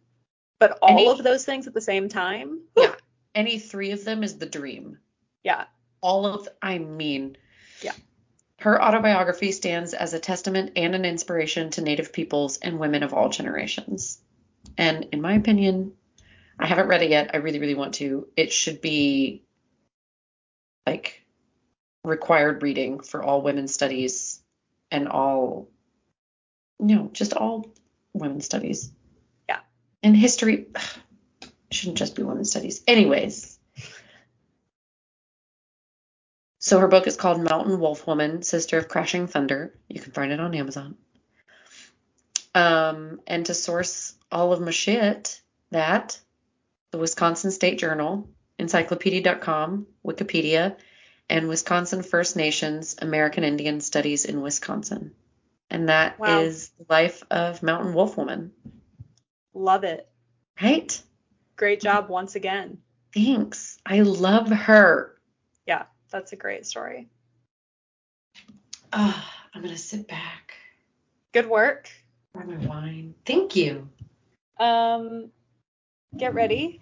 but all Any- of those things at the same time? Yeah. Any three of them is the dream. Yeah. All of, I mean, Yeah. Her autobiography stands as a testament and an inspiration to Native peoples and women of all generations. And in my opinion, I haven't read it yet. I really, really want to. It should be like required reading for all women's studies and all, know, just all women's studies. Yeah. And history shouldn't just be women's studies. Anyways. So her book is called Mountain Wolf Woman, Sister of Crashing Thunder. You can find it on Amazon. Um, and to source all of my shit, that the Wisconsin State Journal, encyclopedia.com, Wikipedia, and Wisconsin First Nations American Indian Studies in Wisconsin. And that is Wow. the life of Mountain Wolf Woman. Love it. Right? Great job once again. Thanks. I love her. Yeah, that's a great story. Ah, I'm gonna sit back, Good work. grab my wine. Thank you. Um, get ready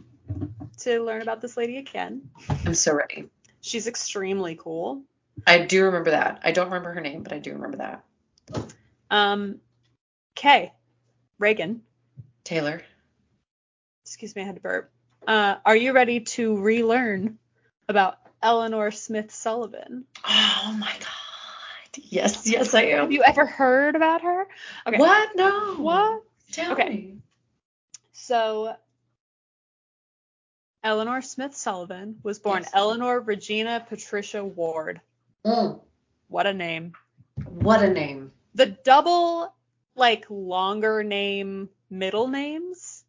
to learn about this lady again. I'm so ready. She's extremely cool. I do remember that. I don't remember her name, but I do remember that. Um, Kay, Reagan, Taylor. excuse me, I had to burp. Uh, are you ready to relearn about Eleanor Smith Sullivan? Oh my god. Yes, yes, I am. Have you ever heard about her? Okay. What? No. What? Tell Okay. me. So, Eleanor Smith Sullivan was born Yes. Eleanor Regina Patricia Ward. Mm, What a name. what a name. The double, like, longer name middle names.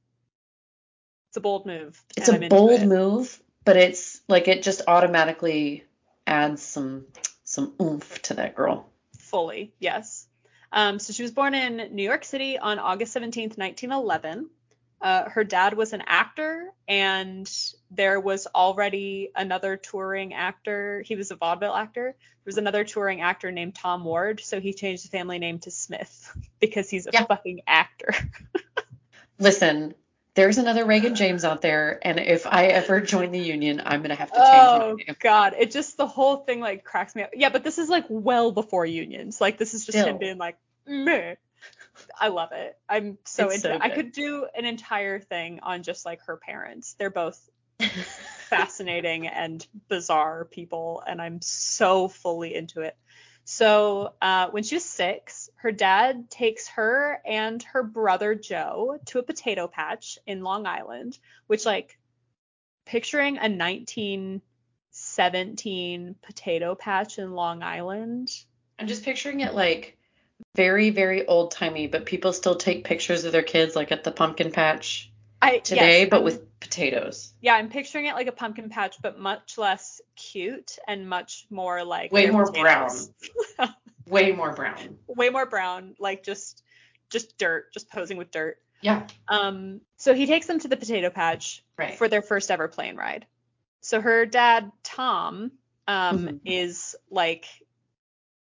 It's a bold move. It's a bold it. move, but it's like it just automatically adds some some oomph to that girl. Fully, yes. Um, so she was born in New York City on August 17th, 1911. Uh, her dad was an actor, and there was already another touring actor. He was a vaudeville actor. There was another touring actor named Tom Ward, so he changed the family name to Smith because he's a Yeah. fucking actor. Listen, there's another Reagan James out there, and if I ever join the union, I'm gonna have to change oh my name. God, it just the whole thing like cracks me up. Yeah, but this is like well before unions. Like this is just Still. him being like, meh. I love it. I'm so It's into so it. I could do an entire thing on just like her parents. They're both fascinating and bizarre people, and I'm so fully into it. So uh, when she was six, her dad takes her and her brother Joe to a potato patch in Long Island, which like picturing a 1917 potato patch in Long Island. I'm just picturing it like very, very old timey, but people still take pictures of their kids like at the pumpkin patch I today, yes, but I'm- with potatoes. yeah, I'm picturing it like a pumpkin patch, but much less cute and much more like Way more potatoes. Way more brown. way more brown, like just just dirt, just posing with dirt. Yeah. Um, so he takes them to the potato patch Right. for their first ever plane ride. So her dad, Tom, um, Mhm. is like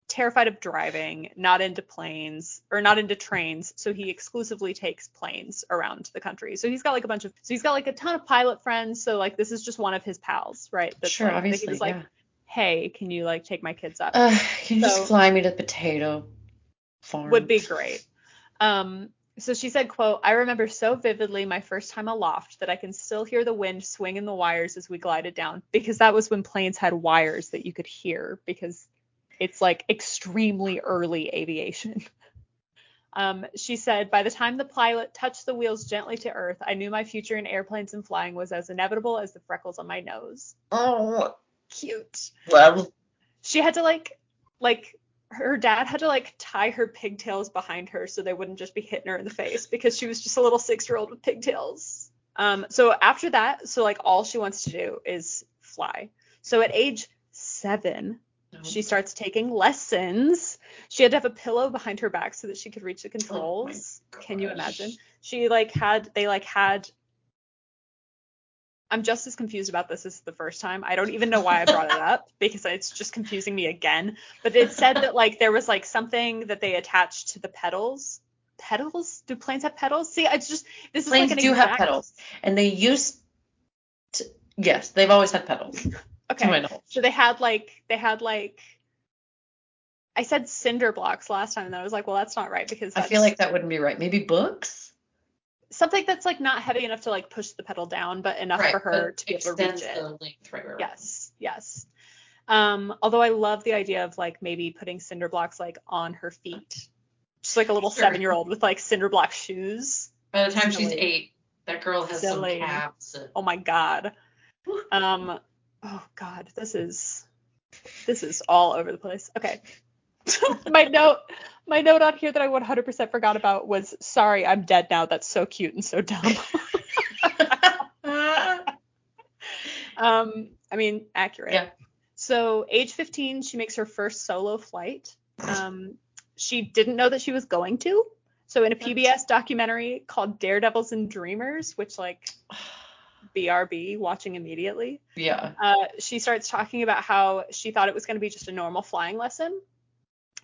terrified of driving, not into planes or not into trains, so he exclusively takes planes around the country. So he's got like a bunch of so he's got like a ton of pilot friends, so like this is just one of his pals, right? sure, like, obviously. He was like, yeah. "Hey, can you like take my kids up?" Uh, can you So- just fly me to the potato farm? would be great. Um, so she said, quote, I remember so vividly my first time aloft that I can still hear the wind swing in the wires as we glided down because that was when planes had wires that you could hear because it's like extremely early aviation. Um, she said, by the time the pilot touched the wheels gently to earth, I knew my future in airplanes and flying was as inevitable as the freckles on my nose. Oh, Cute well. she had to like like her dad had to like tie her pigtails behind her so they wouldn't just be hitting her in the face because she was just a little six year old with pigtails. Um, so after that, so like all she wants to do is fly. So at age seven, she starts taking lessons. She had to have a pillow behind her back so that she could reach the oh controls. Can you imagine? She like had they like had I'm just as confused about this as the first time. I don't even know why I brought it up because it's just confusing me again. But it said that like there was like something that they attached to the pedals. Pedals? Do planes have pedals? See, it's just this is Planes like an do have exact- pedals, and they used. To, yes, they've always had pedals. Okay. So they had like they had like I said cinder blocks last time and then I was like, well that's not right because I feel like that wouldn't be right. Maybe books. something that's like not heavy enough to like push the pedal down, but enough for her to be able to reach it. the length, right, right, right. Yes, yes. Um, although I love the idea of like maybe putting cinder blocks like on her feet, just like a little Sure. seven year old with like cinder block shoes. By the time she's eight, that girl has Silly. some calves. Oh my god. Um, oh god, this is this is all over the place. Okay. my note my note on here that I 100% forgot about was sorry I'm dead now. That's so cute and so dumb. Um, I mean, accurate. Yeah. So, age 15, she makes her first solo flight. Um, she didn't know that she was going to. So, in a PBS documentary called Daredevils and Dreamers, which like BRB watching immediately, yeah. uh, she starts talking about how she thought it was going to be just a normal flying lesson.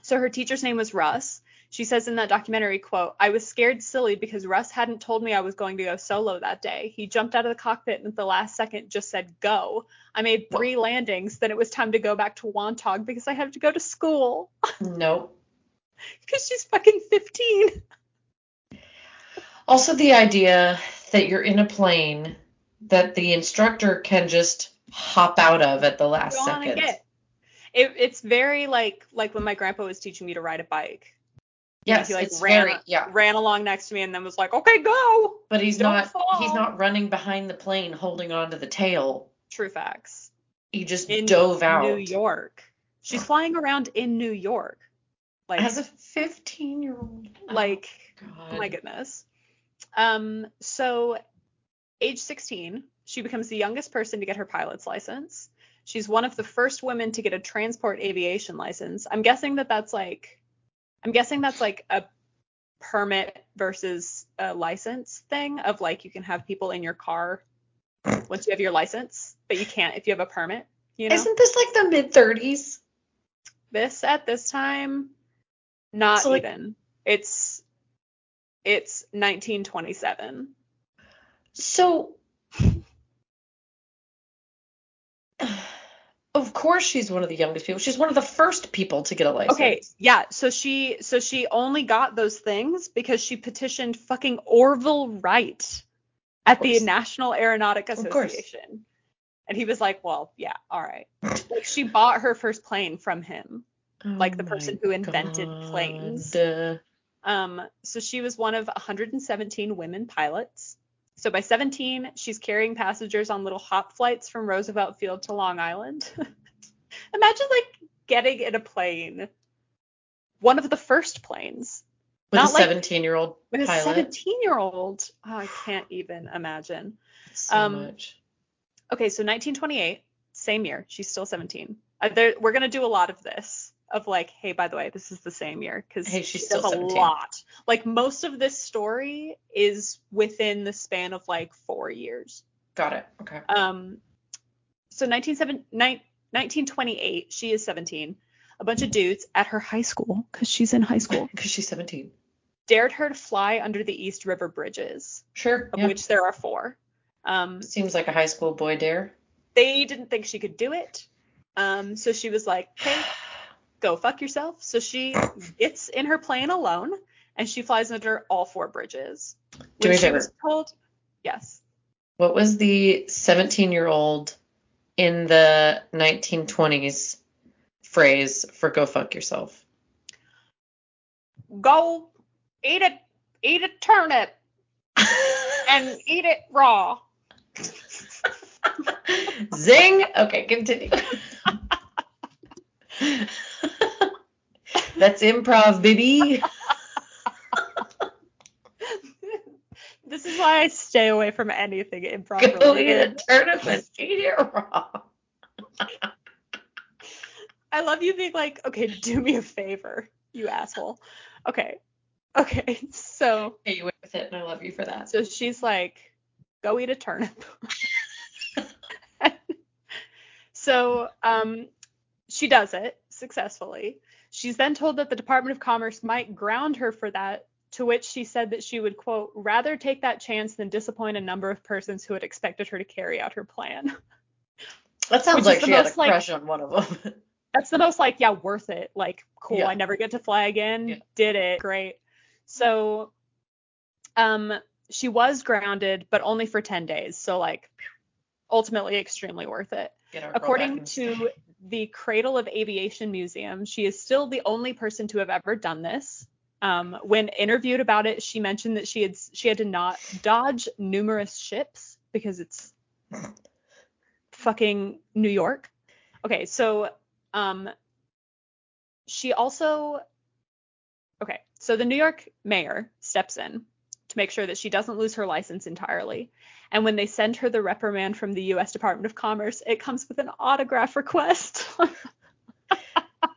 So her teacher's name was Russ. She says in that documentary, quote, I was scared silly because Russ hadn't told me I was going to go solo that day. He jumped out of the cockpit and at the last second just said go. I made three landings, then it was time to go back to Wantagh because I have to go to school. Nope. Because she's fucking 15. Also, the idea that you're in a plane that the instructor can just hop out of at the last second. It, it's very like like when my grandpa was teaching me to ride a bike. Yes, he like it's ran very yeah. ran along next to me and then was like, okay, go. But he's Don't not fall. he's not running behind the plane holding on to the tail. True facts. He just In dove out. New York. She's flying around in New York. Like, As a 15 year old. like, God. oh my goodness. Um, so age 16, she becomes the youngest person to get her pilot's license. She's one of the first women to get a transport aviation license. I'm guessing that that's like, I'm guessing that's like a permit versus a license thing of like you can have people in your car once you have your license, but you can't if you have a permit. You know, Isn't this like the mid 30s? this at this time, not So, like- even. It's it's 1927. So, of course, she's one of the youngest people. She's one of the first people to get a license. Okay, yeah. So she so she only got those things because she petitioned fucking Orville Wright at the. National Aeronautic. Association. And he was like, "Well, yeah, all right." Like she bought her first plane from him. like the Oh person who invented planes. Um, so she was one of 117 women pilots. So by 17, she's carrying passengers on little hop flights from Roosevelt Field to Long Island. Imagine like getting in a plane, one of the first planes, With Not a like- 17 year old with a 17 year old. Oh, I can't even imagine. So um, much. Okay, so 1928, same year, she's still 17. Uh, there, we're gonna do a lot of this. Of like, hey, by the way, this is the same year because Hey, she's she still a 17. lot. Like most of this story is within the span of like four years. Got it. Okay. Um, so 19, 1928, she is 17. A bunch of dudes at her high school, because she's in high school, Because she's 17. dared her to fly under the East River bridges, Sure. of yeah. which there are four. Um, Seems like a high school boy dare. they didn't think she could do it. Um, so she was like, hey, go fuck yourself. So she gets in her plane alone and she flies under all four bridges. Do When me a she favor. was told, yes, What was the 17 year old in the 1920s phrase for go fuck yourself? go eat a eat a turnip and eat it raw. Zing. Okay, continue. That's improv, baby. this is why I stay away from anything improv Go eat a related. turnip and eat it raw. I love you being like, okay, do me a favor, you asshole. Okay. Okay. So Hey, you went with it, and I love you for that. So she's like, go eat a turnip. so um, she does it successfully. She's then told that the Department of Commerce might ground her for that, to which she said that she would, quote, rather take that chance than disappoint a number of persons who had expected her to carry out her plan. That sounds like the she had a most, like- crush on one of them. That's the most like, yeah, worth it. Like, cool, Yeah. I never get to fly again. Yeah. Did it. Great. So um she was grounded, but only for 10 days. So like ultimately extremely worth it. Get our girl back According to the Cradle of Aviation Museum, she is still the only person to have ever done this. Um, when interviewed about it, she mentioned that she had she had to not dodge numerous ships because it's fucking New York. Okay, so um, she also okay, so the New York mayor steps in to make sure that she doesn't lose her license entirely. And when they send her the reprimand from the U.S. Department of Commerce, it comes with an autograph request.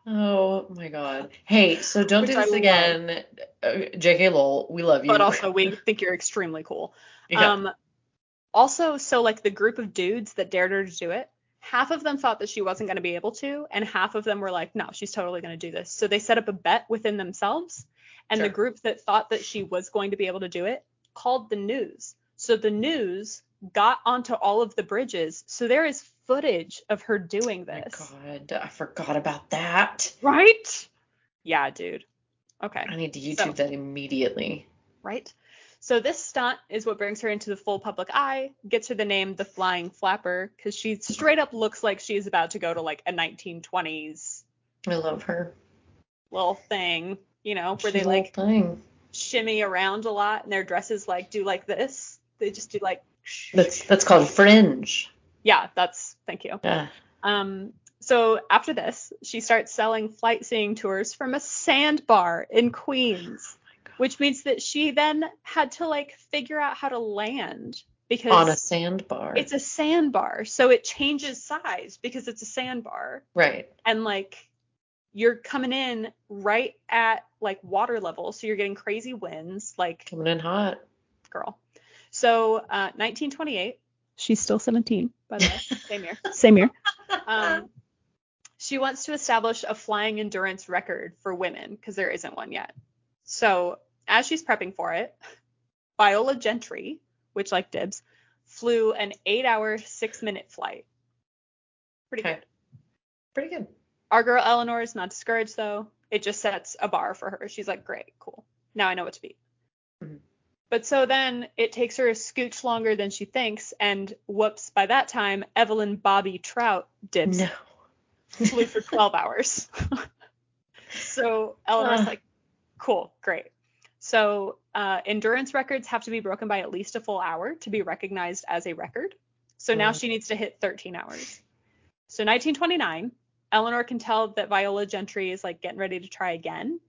Oh my god. Hey, so don't Which do this again. Uh, JK Lowell, we love you. but also, we think you're extremely cool. Yeah. Um, also, so like the group of dudes that dared her to do it, half of them thought that she wasn't going to be able to, and half of them were like, no, she's totally going to do this. So they set up a bet within themselves, and the group that thought that she was going to be able to do it called the news. So the news got onto all of the bridges. So there is footage of her doing Oh my this. god, I forgot about that. Right? Yeah, dude. Okay. I need to YouTube So- that immediately. right? So this stunt is what brings her into the full public eye, gets her the name the Flying Flapper, because she straight up looks like she's about to go to like a 1920s I love her. little thing, you know, where they like thing. shimmy around a lot and their dresses like do like this. They just do like That's that's called fringe. yeah, that's thank you. Yeah. Um, so after this, she starts selling flight seeing tours from a sandbar in Queens, which means that she then had to like figure out how to land because On a sandbar. it's a sandbar, so it changes size because it's a sandbar, right. and like you're coming in right at like water level, so you're getting crazy winds, like Coming in hot. girl. So uh, 1928, she's still 17, by the way, same year, same year. Um, she wants to establish a flying endurance record for women because there isn't one yet. So as she's prepping for it, Viola Gentry, which like dibs, flew an eight-hour, six-minute flight. Pretty Okay. good. Pretty good. Our girl Eleanor is not discouraged though. It just sets a bar for her. She's like, great, cool. Now I know what to beat. Mhm. But so then it takes her a scooch longer than she thinks, and whoops, by that time, Evelyn Bobby Trout dibs No. flew for 12 hours. so Eleanor's Ugh. like, cool, great. So uh, endurance records have to be broken by at least a full hour to be recognized as a record. So now she needs to hit 13 hours. So 1929, Eleanor can tell that Viola Gentry is like getting ready to try again.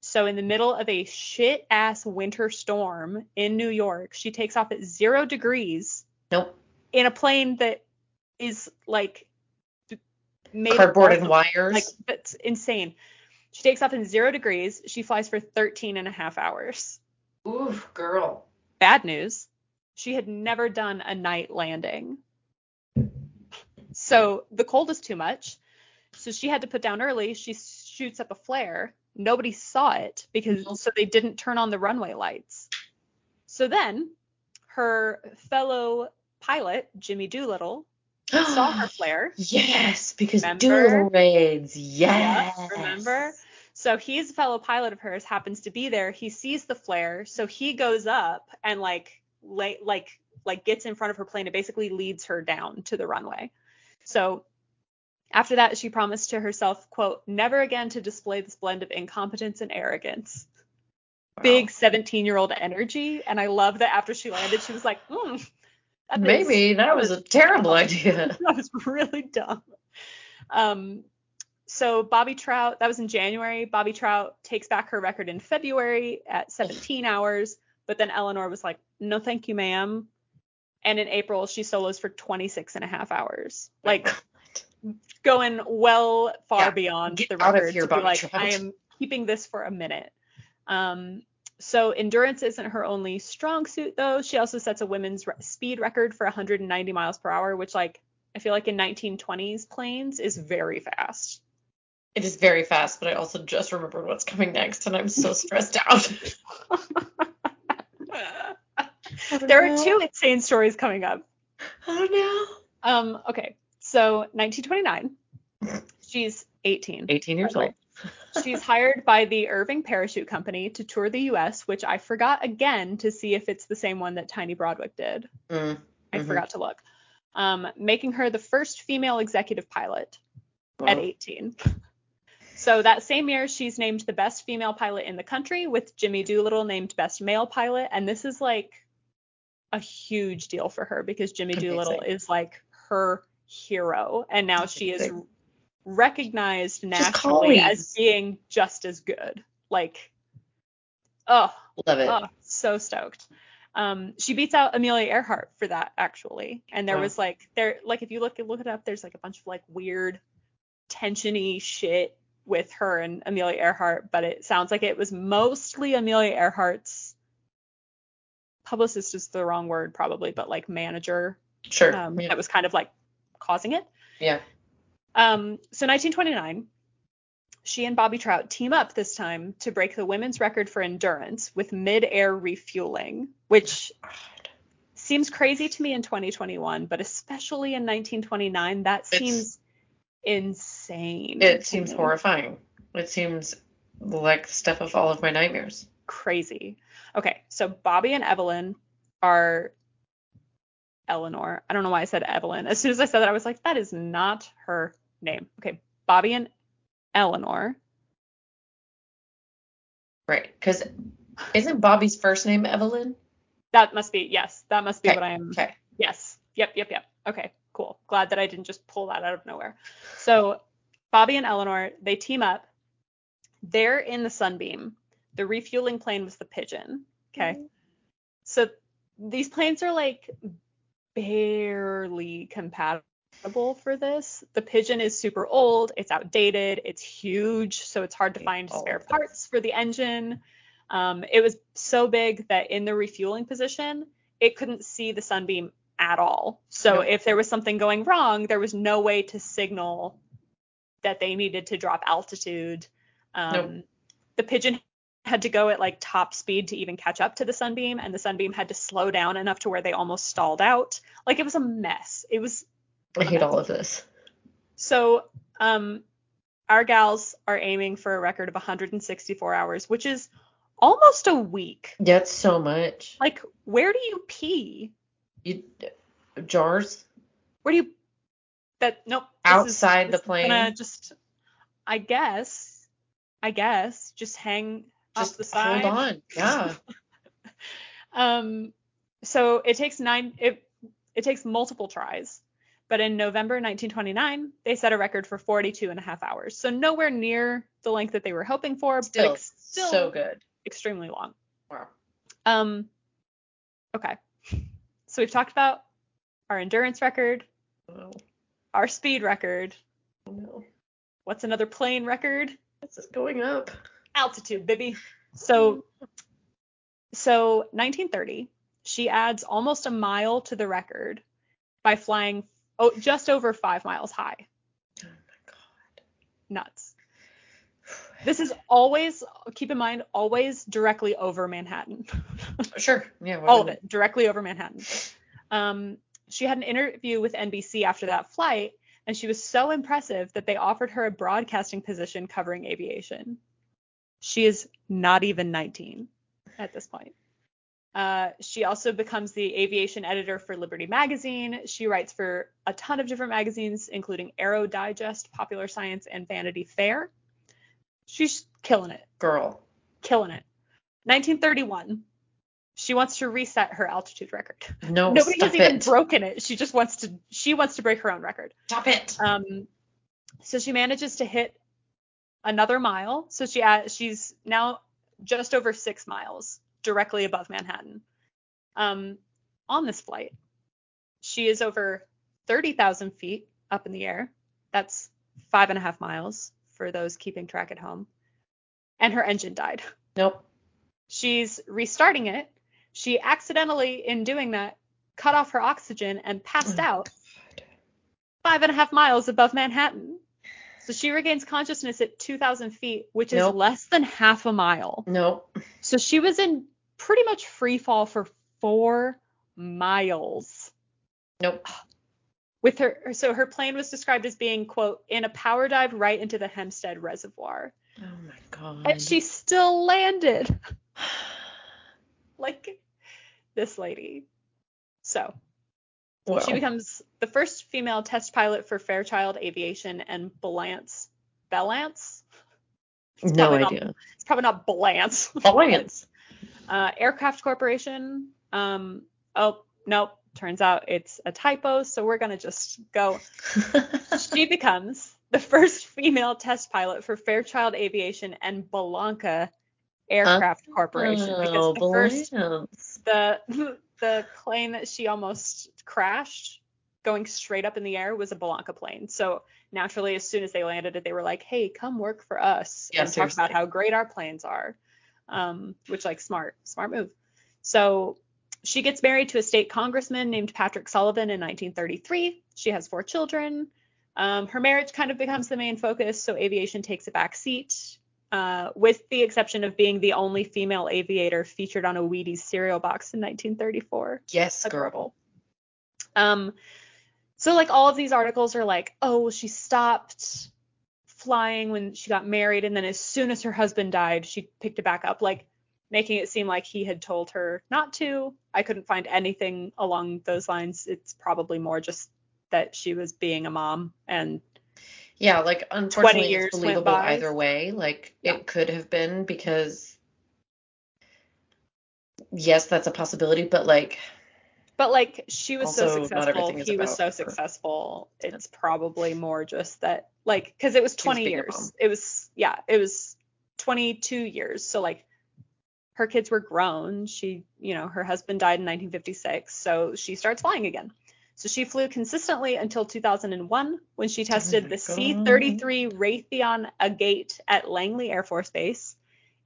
So in the middle of a shit ass winter storm in New York, she takes off at zero degrees Nope. in a plane that is like made of Cardboard and wires. like that's insane. She takes off in zero degrees. She flies for 13 and a half hours. Oof, girl. Bad news. She had never done a night landing. So the cold is too much. So she had to put down early. She shoots up a flare. Nobody saw it because Nope. so they didn't turn on the runway lights. So then her fellow pilot, Jimmy Doolittle, saw her flare. Yes, because Remember? Doolittle raids. Yeah, Yes. remember? So he's a fellow pilot of hers, happens to be there. He sees the flare, so he goes up and like like like like gets in front of her plane and basically leads her down to the runway. So after that, she promised to herself, quote, never again to display this blend of incompetence and arrogance. Wow. Big 17 year old energy. And I love that after she landed, she was like, hmm, that is- Maybe that was a terrible idea. that was really dumb. Um, so Bobby Trout, that was in January. Bobby Trout takes back her record in February at 17 hours, but then Eleanor was like, no, thank you, ma'am. And in April, she solos for 26 and a half hours, like going well far Yeah, beyond the record here, to be like. I am keeping this for a minute. Um, so endurance isn't her only strong suit though. She also sets a women's re- speed record for 190 miles per hour, which like I feel like in 1920s planes is very fast. It is very fast, but I also just remembered what's coming next, and I'm so stressed out. there are two insane stories coming up. Oh Um, okay, so 1929, she's 18. 18 years old. She's hired by the Irving Parachute Company to tour the U.S., which I forgot again to see if it's the same one that Tiny Broadwick did. Mm, I Mhm. forgot to look. Um, making her the first female executive pilot at 18. So that same year, she's named the best female pilot in the country, with Jimmy Doolittle named best male pilot. And this is like a huge deal for her because Jimmy Amazing. Doolittle is like her hero, and now she is recognized nationally as being just as good. Like, oh, Love it. Oh, so stoked. Um, she beats out Amelia Earhart for that actually. And there Wow. was like there like if you look look it up, there's like a bunch of like weird tensiony shit with her and Amelia Earhart, but it sounds like it was mostly Amelia Earhart's publicist is the wrong word probably, but like manager Sure. um, yeah. that was kind of like causing it. yeah. Um, so 1929, she and Bobby Trout team up this time to break the women's record for endurance with mid-air refueling, which seems crazy to me in 2021, but especially in 1929, that It's- seems insane. It seems me. horrifying. It seems like the stuff of all of my nightmares. Crazy. Okay, so Bobby and Evelyn are Eleanor. I don't know why I said Evelyn. As soon as I said that, I was like, that is not her name. Okay, Bobby and Eleanor. Right. Because isn't Bobby's first name Evelyn? That must be yes. That must be Okay, what I am. Okay. Yes. Yep. Yep. Yep. Okay. Cool. Glad that I didn't just pull that out of nowhere. So Bobby and Eleanor they team up. They're in the Sunbeam. The refueling plane was the Pigeon. Okay. Mm-hmm. So these planes are like barely compatible. for this. The Pigeon is super old, it's outdated, it's huge, so it's hard to find spare parts for the engine. Um, it was so big that in the refueling position, it couldn't see the sunbeam at all. So if there was something going wrong, there was no way to signal that they needed to drop altitude. Um. The Pigeon had to go at like top speed to even catch up to the sunbeam, and the sunbeam had to slow down enough to where they almost stalled out. Like it was a mess. It was I hate all of this. so. Um, our gals are aiming for a record of 164 hours, which is almost a week. That's so much. Like, where do you pee? You jars Where do you? That nope. this is- outside the plane. Just, I guess, I guess, just hang Just the side. hold on. Yeah. Um, so it takes nine. It it takes multiple tries. But in November 1929, they set a record for 42 and a half hours. So nowhere near the length that they were hoping for, Still, but ex- still so good. extremely long. Wow. Um, okay. So we've talked about our endurance record, Oh, our speed record. no. What's another plane record? This is going up. Altitude, baby. So, so 1930, she adds almost a mile to the record by flying oh, just over five miles high. Oh my god. Nuts. This is always, keep in mind, always directly over Manhattan. Sure. Yeah. all of it directly over Manhattan. Um, she had an interview with NBC after that flight, and she was so impressive that they offered her a broadcasting position covering aviation. She is not even 19 at this point. Uh, she also becomes the aviation editor for Liberty Magazine. She writes for a ton of different magazines, including Aero Digest, Popular Science, and Vanity Fair. She's killing it Girl. killing it. 1931. She wants to reset her altitude record. No. Nobody has even it. broken it. She just wants to. She wants to break her own record. Stop it. Um, so she manages to hit another mile. So she she's now just over six miles directly above Manhattan. Um, on this flight, she is over 30,000 feet up in the air. That's five and a half miles for those keeping track at home. And her engine died. Nope. She's restarting it. She accidentally, in doing that, cut off her oxygen and passed Oh, out God. five and a half miles above Manhattan. So she regains consciousness at 2,000 feet, which is less than half a mile. Nope. So she was in pretty much free fall for four miles. Nope. With her, so her plane was described as being, quote, in a power dive right into the Hempstead Reservoir. Oh my god. And she still landed. like this lady. So She becomes the first female test pilot for Fairchild Aviation and Balance. Balance? no probably not- idea. It's probably not Balance. Alliance. uh, Aircraft Corporation. Um, oh, nope. Turns out it's a typo, so we're going to just go. She becomes the first female test pilot for Fairchild Aviation and Bellanca Aircraft Corporation. oh, because the first the the plane that she almost crashed going straight up in the air was a Bellanca plane. So naturally, as soon as they landed it, they were like, "Hey, come work for us Yeah, and talk about how great our planes are." Um, which like smart, smart move. So she gets married to a state congressman named Patrick Sullivan in 1933. She has four children. Um, her marriage kind of becomes the main focus, so aviation takes a back seat, uh, with the exception of being the only female aviator featured on a Wheaties cereal box in 1934. Yes, girl. Um, so like all of these articles are like, oh, well, she stopped flying when she got married, and then as soon as her husband died, she picked it back up, like making it seem like he had told her not to. I couldn't find anything along those lines. It's probably more just that she was being a mom and Yeah, like unfortunately it's believable either way. Like Yeah. it could have been because yes, that's a possibility, but like But like she was so successful, he was so her. successful. It's probably more just that like because it was 20 being a years. It was yeah, it was 22 years. So like her kids were grown. She, you know, her husband died in 1956, so she starts flying again. So she flew consistently until 2001 when she oh tested my the C-33 Raytheon Agate at Langley Air Force Base.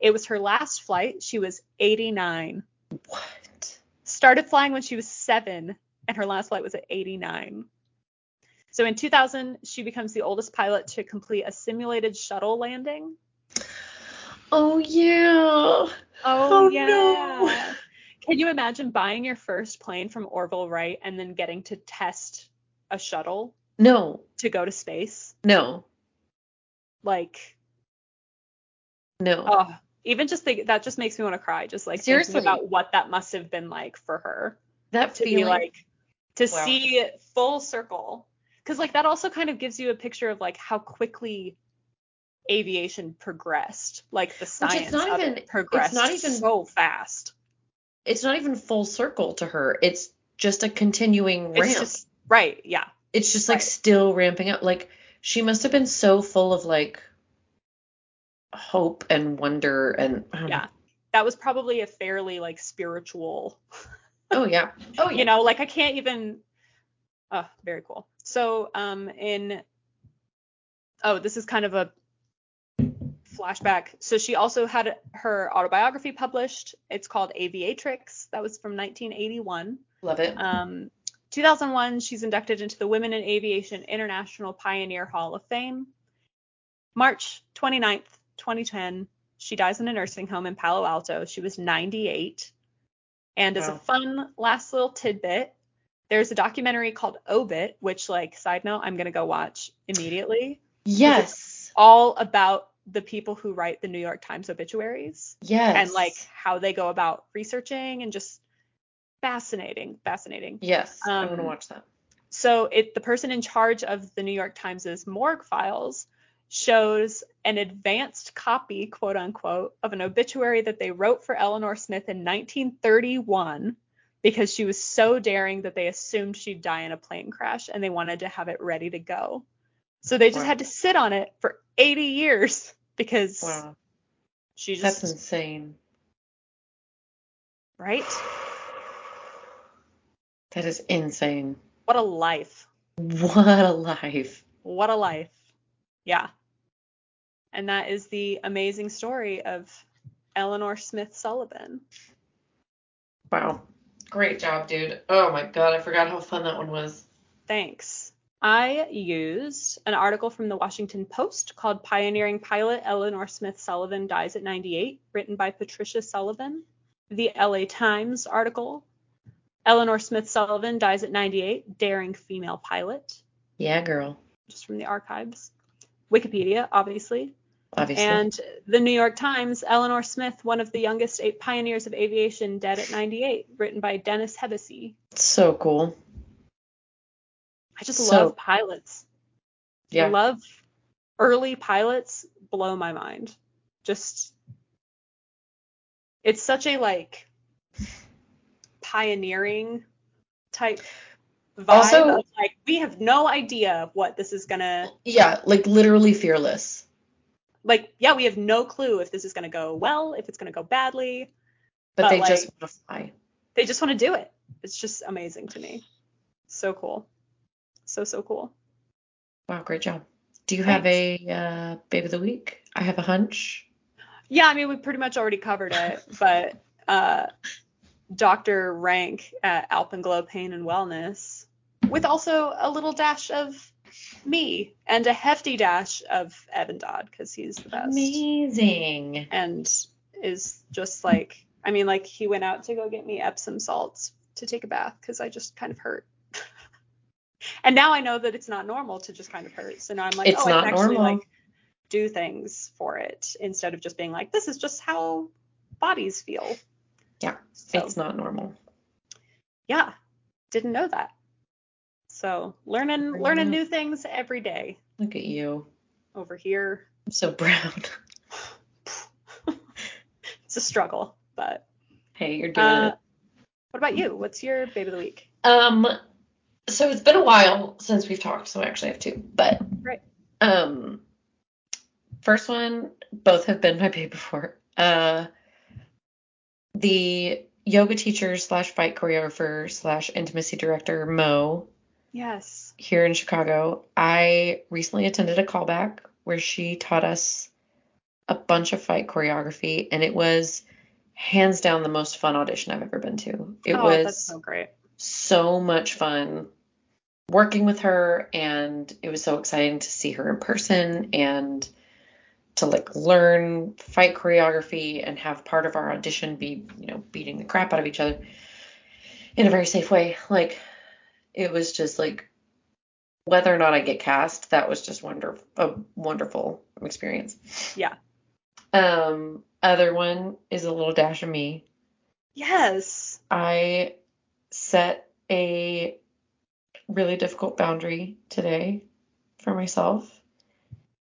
It was her last flight. She was 89. What? Started flying when she was seven, and her last flight was at 89. So in 2000, she becomes the oldest pilot to complete a simulated shuttle landing. Oh yeah. Oh, Oh, yeah. no. Can you imagine buying your first plane from Orville Wright and then getting to test a shuttle No. to go to space? No. Like, No. oh, even just think that just makes me want to cry. Just like Seriously. thinking about what that must have been like for her that to feeling. be like to Wow. see it full circle. Because like that also kind of gives you a picture of like how quickly aviation progressed. Like the science not of even- it progressed it's not even- so fast. It's not even full circle to her. It's just a continuing ramp. Just right, yeah. it's just like right. still ramping up. Like she must have been so full of like hope and wonder and don't Yeah. That was probably a fairly like spiritual, Oh yeah. Oh yeah. you know, like I can't even oh, very cool. So um in oh, this is kind of a flashback. So she also had her autobiography published. It's called Aviatrix. That was from 1981. Love it. Um 2001, she's inducted into the Women in Aviation International Pioneer Hall of Fame. March 29th, 2010, she dies in a nursing home in Palo Alto. She was 98. And as a fun last little tidbit, there's a documentary called Obit, which, like, side note, I'm going to go watch immediately. yes. All about the people who write the New York Times obituaries Yes. and, like, how they go about researching and just fascinating, fascinating. Yes. I want to um, watch that. So it the person in charge of the New York Times' morgue files shows an advanced copy, quote unquote, of an obituary that they wrote for Elinor Smith in 1931 because she was so daring that they assumed she'd die in a plane crash and they wanted to have it ready to go. So they just Wow. had to sit on it for 80 years because Wow. she That's insane. right. That is insane. What a life. What a life. What a life. Yeah. And that is the amazing story of Elinor Smith Sullivan. Wow. Great job, dude. Oh my god, I forgot how fun that one was. Thanks. I used an article from the Washington Post called Pioneering Pilot Elinor Smith Sullivan Dies at 98, written by Patricia Sullivan. The LA Times article Elinor Smith Sullivan Dies at 98, Daring Female Pilot, Yeah, girl. just from the archives. Wikipedia, obviously. Obviously. And the New York Times, Elinor Smith, one of the youngest eight pioneers of aviation, dead at 98, written by Dennis Hevesi. so cool. I just So- love pilots. Yeah. Love early pilots blow my mind. Just it's such a like pioneering type vibe Also- of like we have no idea what this is gonna Yeah, like literally fearless. like yeah we have no clue if this is gonna go well if it's gonna go badly But, But, they just want to fly. they just want to do it. It's just amazing to me. So cool. So so cool. Wow, great job. Do you have a uh, babe of the week? I have a hunch. Yeah, I mean we pretty much already covered it, but uh Dr. Rank at Alpenglow Pain and Wellness with also a little dash of me and a hefty dash of Evan Dodd because he's the best Amazing. and is just like I mean like he went out to go get me Epsom salts to take a bath because I just kind of hurt. And now I know that it's not normal to just kind of hurt. So now I'm like, It's oh, I can actually normal. like do things for it instead of just being like, this is just how bodies feel. Yeah, So It's not normal. yeah, didn't know that. So learning There learning new things every day Look at you. over here. I'm so proud. It's a struggle, but hey, you're doing uh, it. what about you? What's your babe of the week? Um, so it's been a while since we've talked, so I actually have two. But Right. um, first one, both have been my babe before. Uh, the yoga teacher slash fight choreographer slash intimacy director Mo Yes. here in Chicago. I recently attended a callback where she taught us a bunch of fight choreography, and it was hands down the most fun audition I've ever been to. It oh, was that's so great. So much fun working with her and it was so exciting to see her in person and to like learn fight choreography and have part of our audition be you know beating the crap out of each other in a very safe way like it was just like whether or not I get cast that was just wonderful a wonderful experience Yeah. um other one is a little dash of me Yes. I set a really difficult boundary today for myself.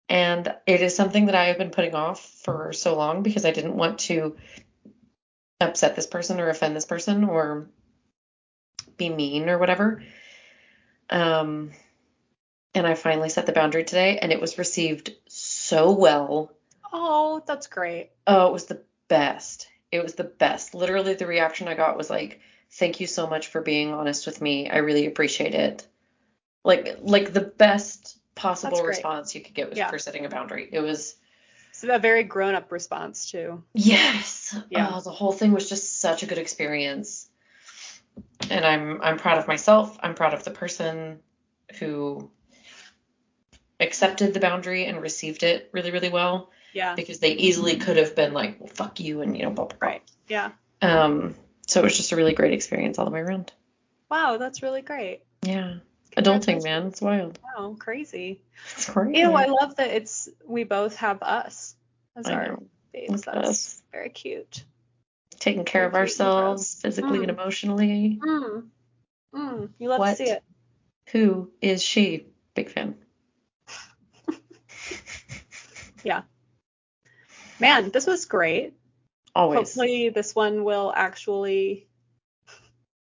And it is something that I have been putting off for so long because I didn't want to upset this person or offend this person or be mean or whatever. Um, and I finally set the boundary today and it was received so well. Oh, that's great. Oh, it was the best. It was the best. Literally, the reaction I got was like, "Thank you so much for being honest with me. I really appreciate it." Like, like the best possible response you could get was Yeah. for setting a boundary. It was So a very grown up response too. yes. Yeah. Oh, the whole thing was just such a good experience, and I'm I'm proud of myself. I'm proud of the person who accepted the boundary and received it really, really well Yeah. because they easily could have been like, well, "Fuck you," and you know, blah blah blah. Right. Yeah. Um, so it was just a really great experience all the way around. Wow, that's really great. Yeah. Adulting, man. It's wild. Wow, crazy. It's great. Ew, I love that it's we both have us as I our babes. That's us. very cute. Taking care of Very ourselves physically and Mm. emotionally. Mm. Mm. You love What? to see it. Who is she? Big fan. Yeah. Man, this was great. Always. Hopefully this one will actually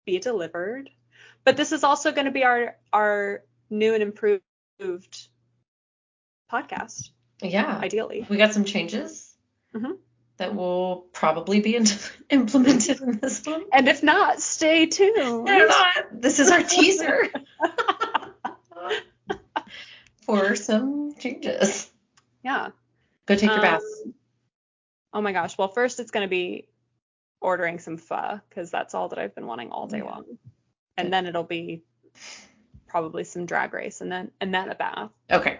be delivered. But this is also going to be our our new and improved podcast, Yeah. ideally. We got some changes Mhm. that will probably be in- implemented in this one. And if not, stay tuned. They're not. This is our teaser for some changes. Yeah. Go take your bath. Oh my gosh. Well, first it's going to be ordering some pho because that's all that I've been wanting all day Yeah. long. And then it'll be probably some drag race and then and then a bath. Okay.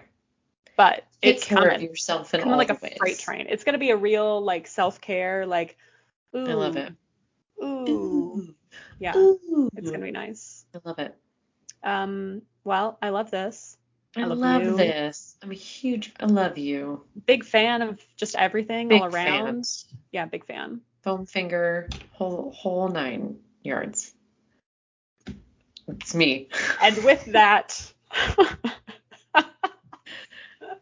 But Take it's care coming. of yourself in coming all like a ways. freight train. It's gonna be a real like self care. Like, ooh, I love it. Ooh, yeah, Ooh. it's gonna be nice. I love it. Um, well, I love this. I, I love love, this. I'm a huge. I love you. Big fan of just everything Big all around. fan. Yeah, big fan. Foam finger, whole whole nine yards. It's me. And with that,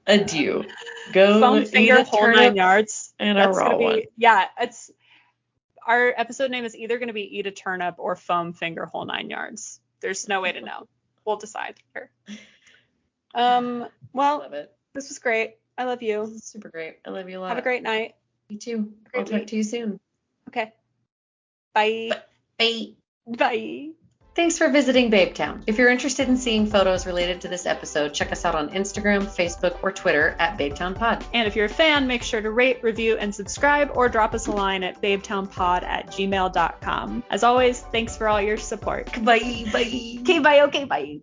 Adieu. Go foam finger whole nine yards. and a raw be one. yeah. It's our episode name is either gonna be eat a turnip or foam finger whole nine yards. There's no way to know. We'll decide here. Um. Well, love it. this was great. I love you. Super great. I love you a lot. Have a great night. You too. great I'll talk week. to you soon. Okay. Bye. Bye. Bye. Thanks for visiting Babetown. If you're interested in seeing photos related to this episode, check us out on Instagram, Facebook, or Twitter at BabetownPod. And if you're a fan, make sure to rate, review, and subscribe or drop us a line at babetownpod at gmail.com. As always, thanks for all your support. Bye. Bye. Okay, bye. Okay, bye.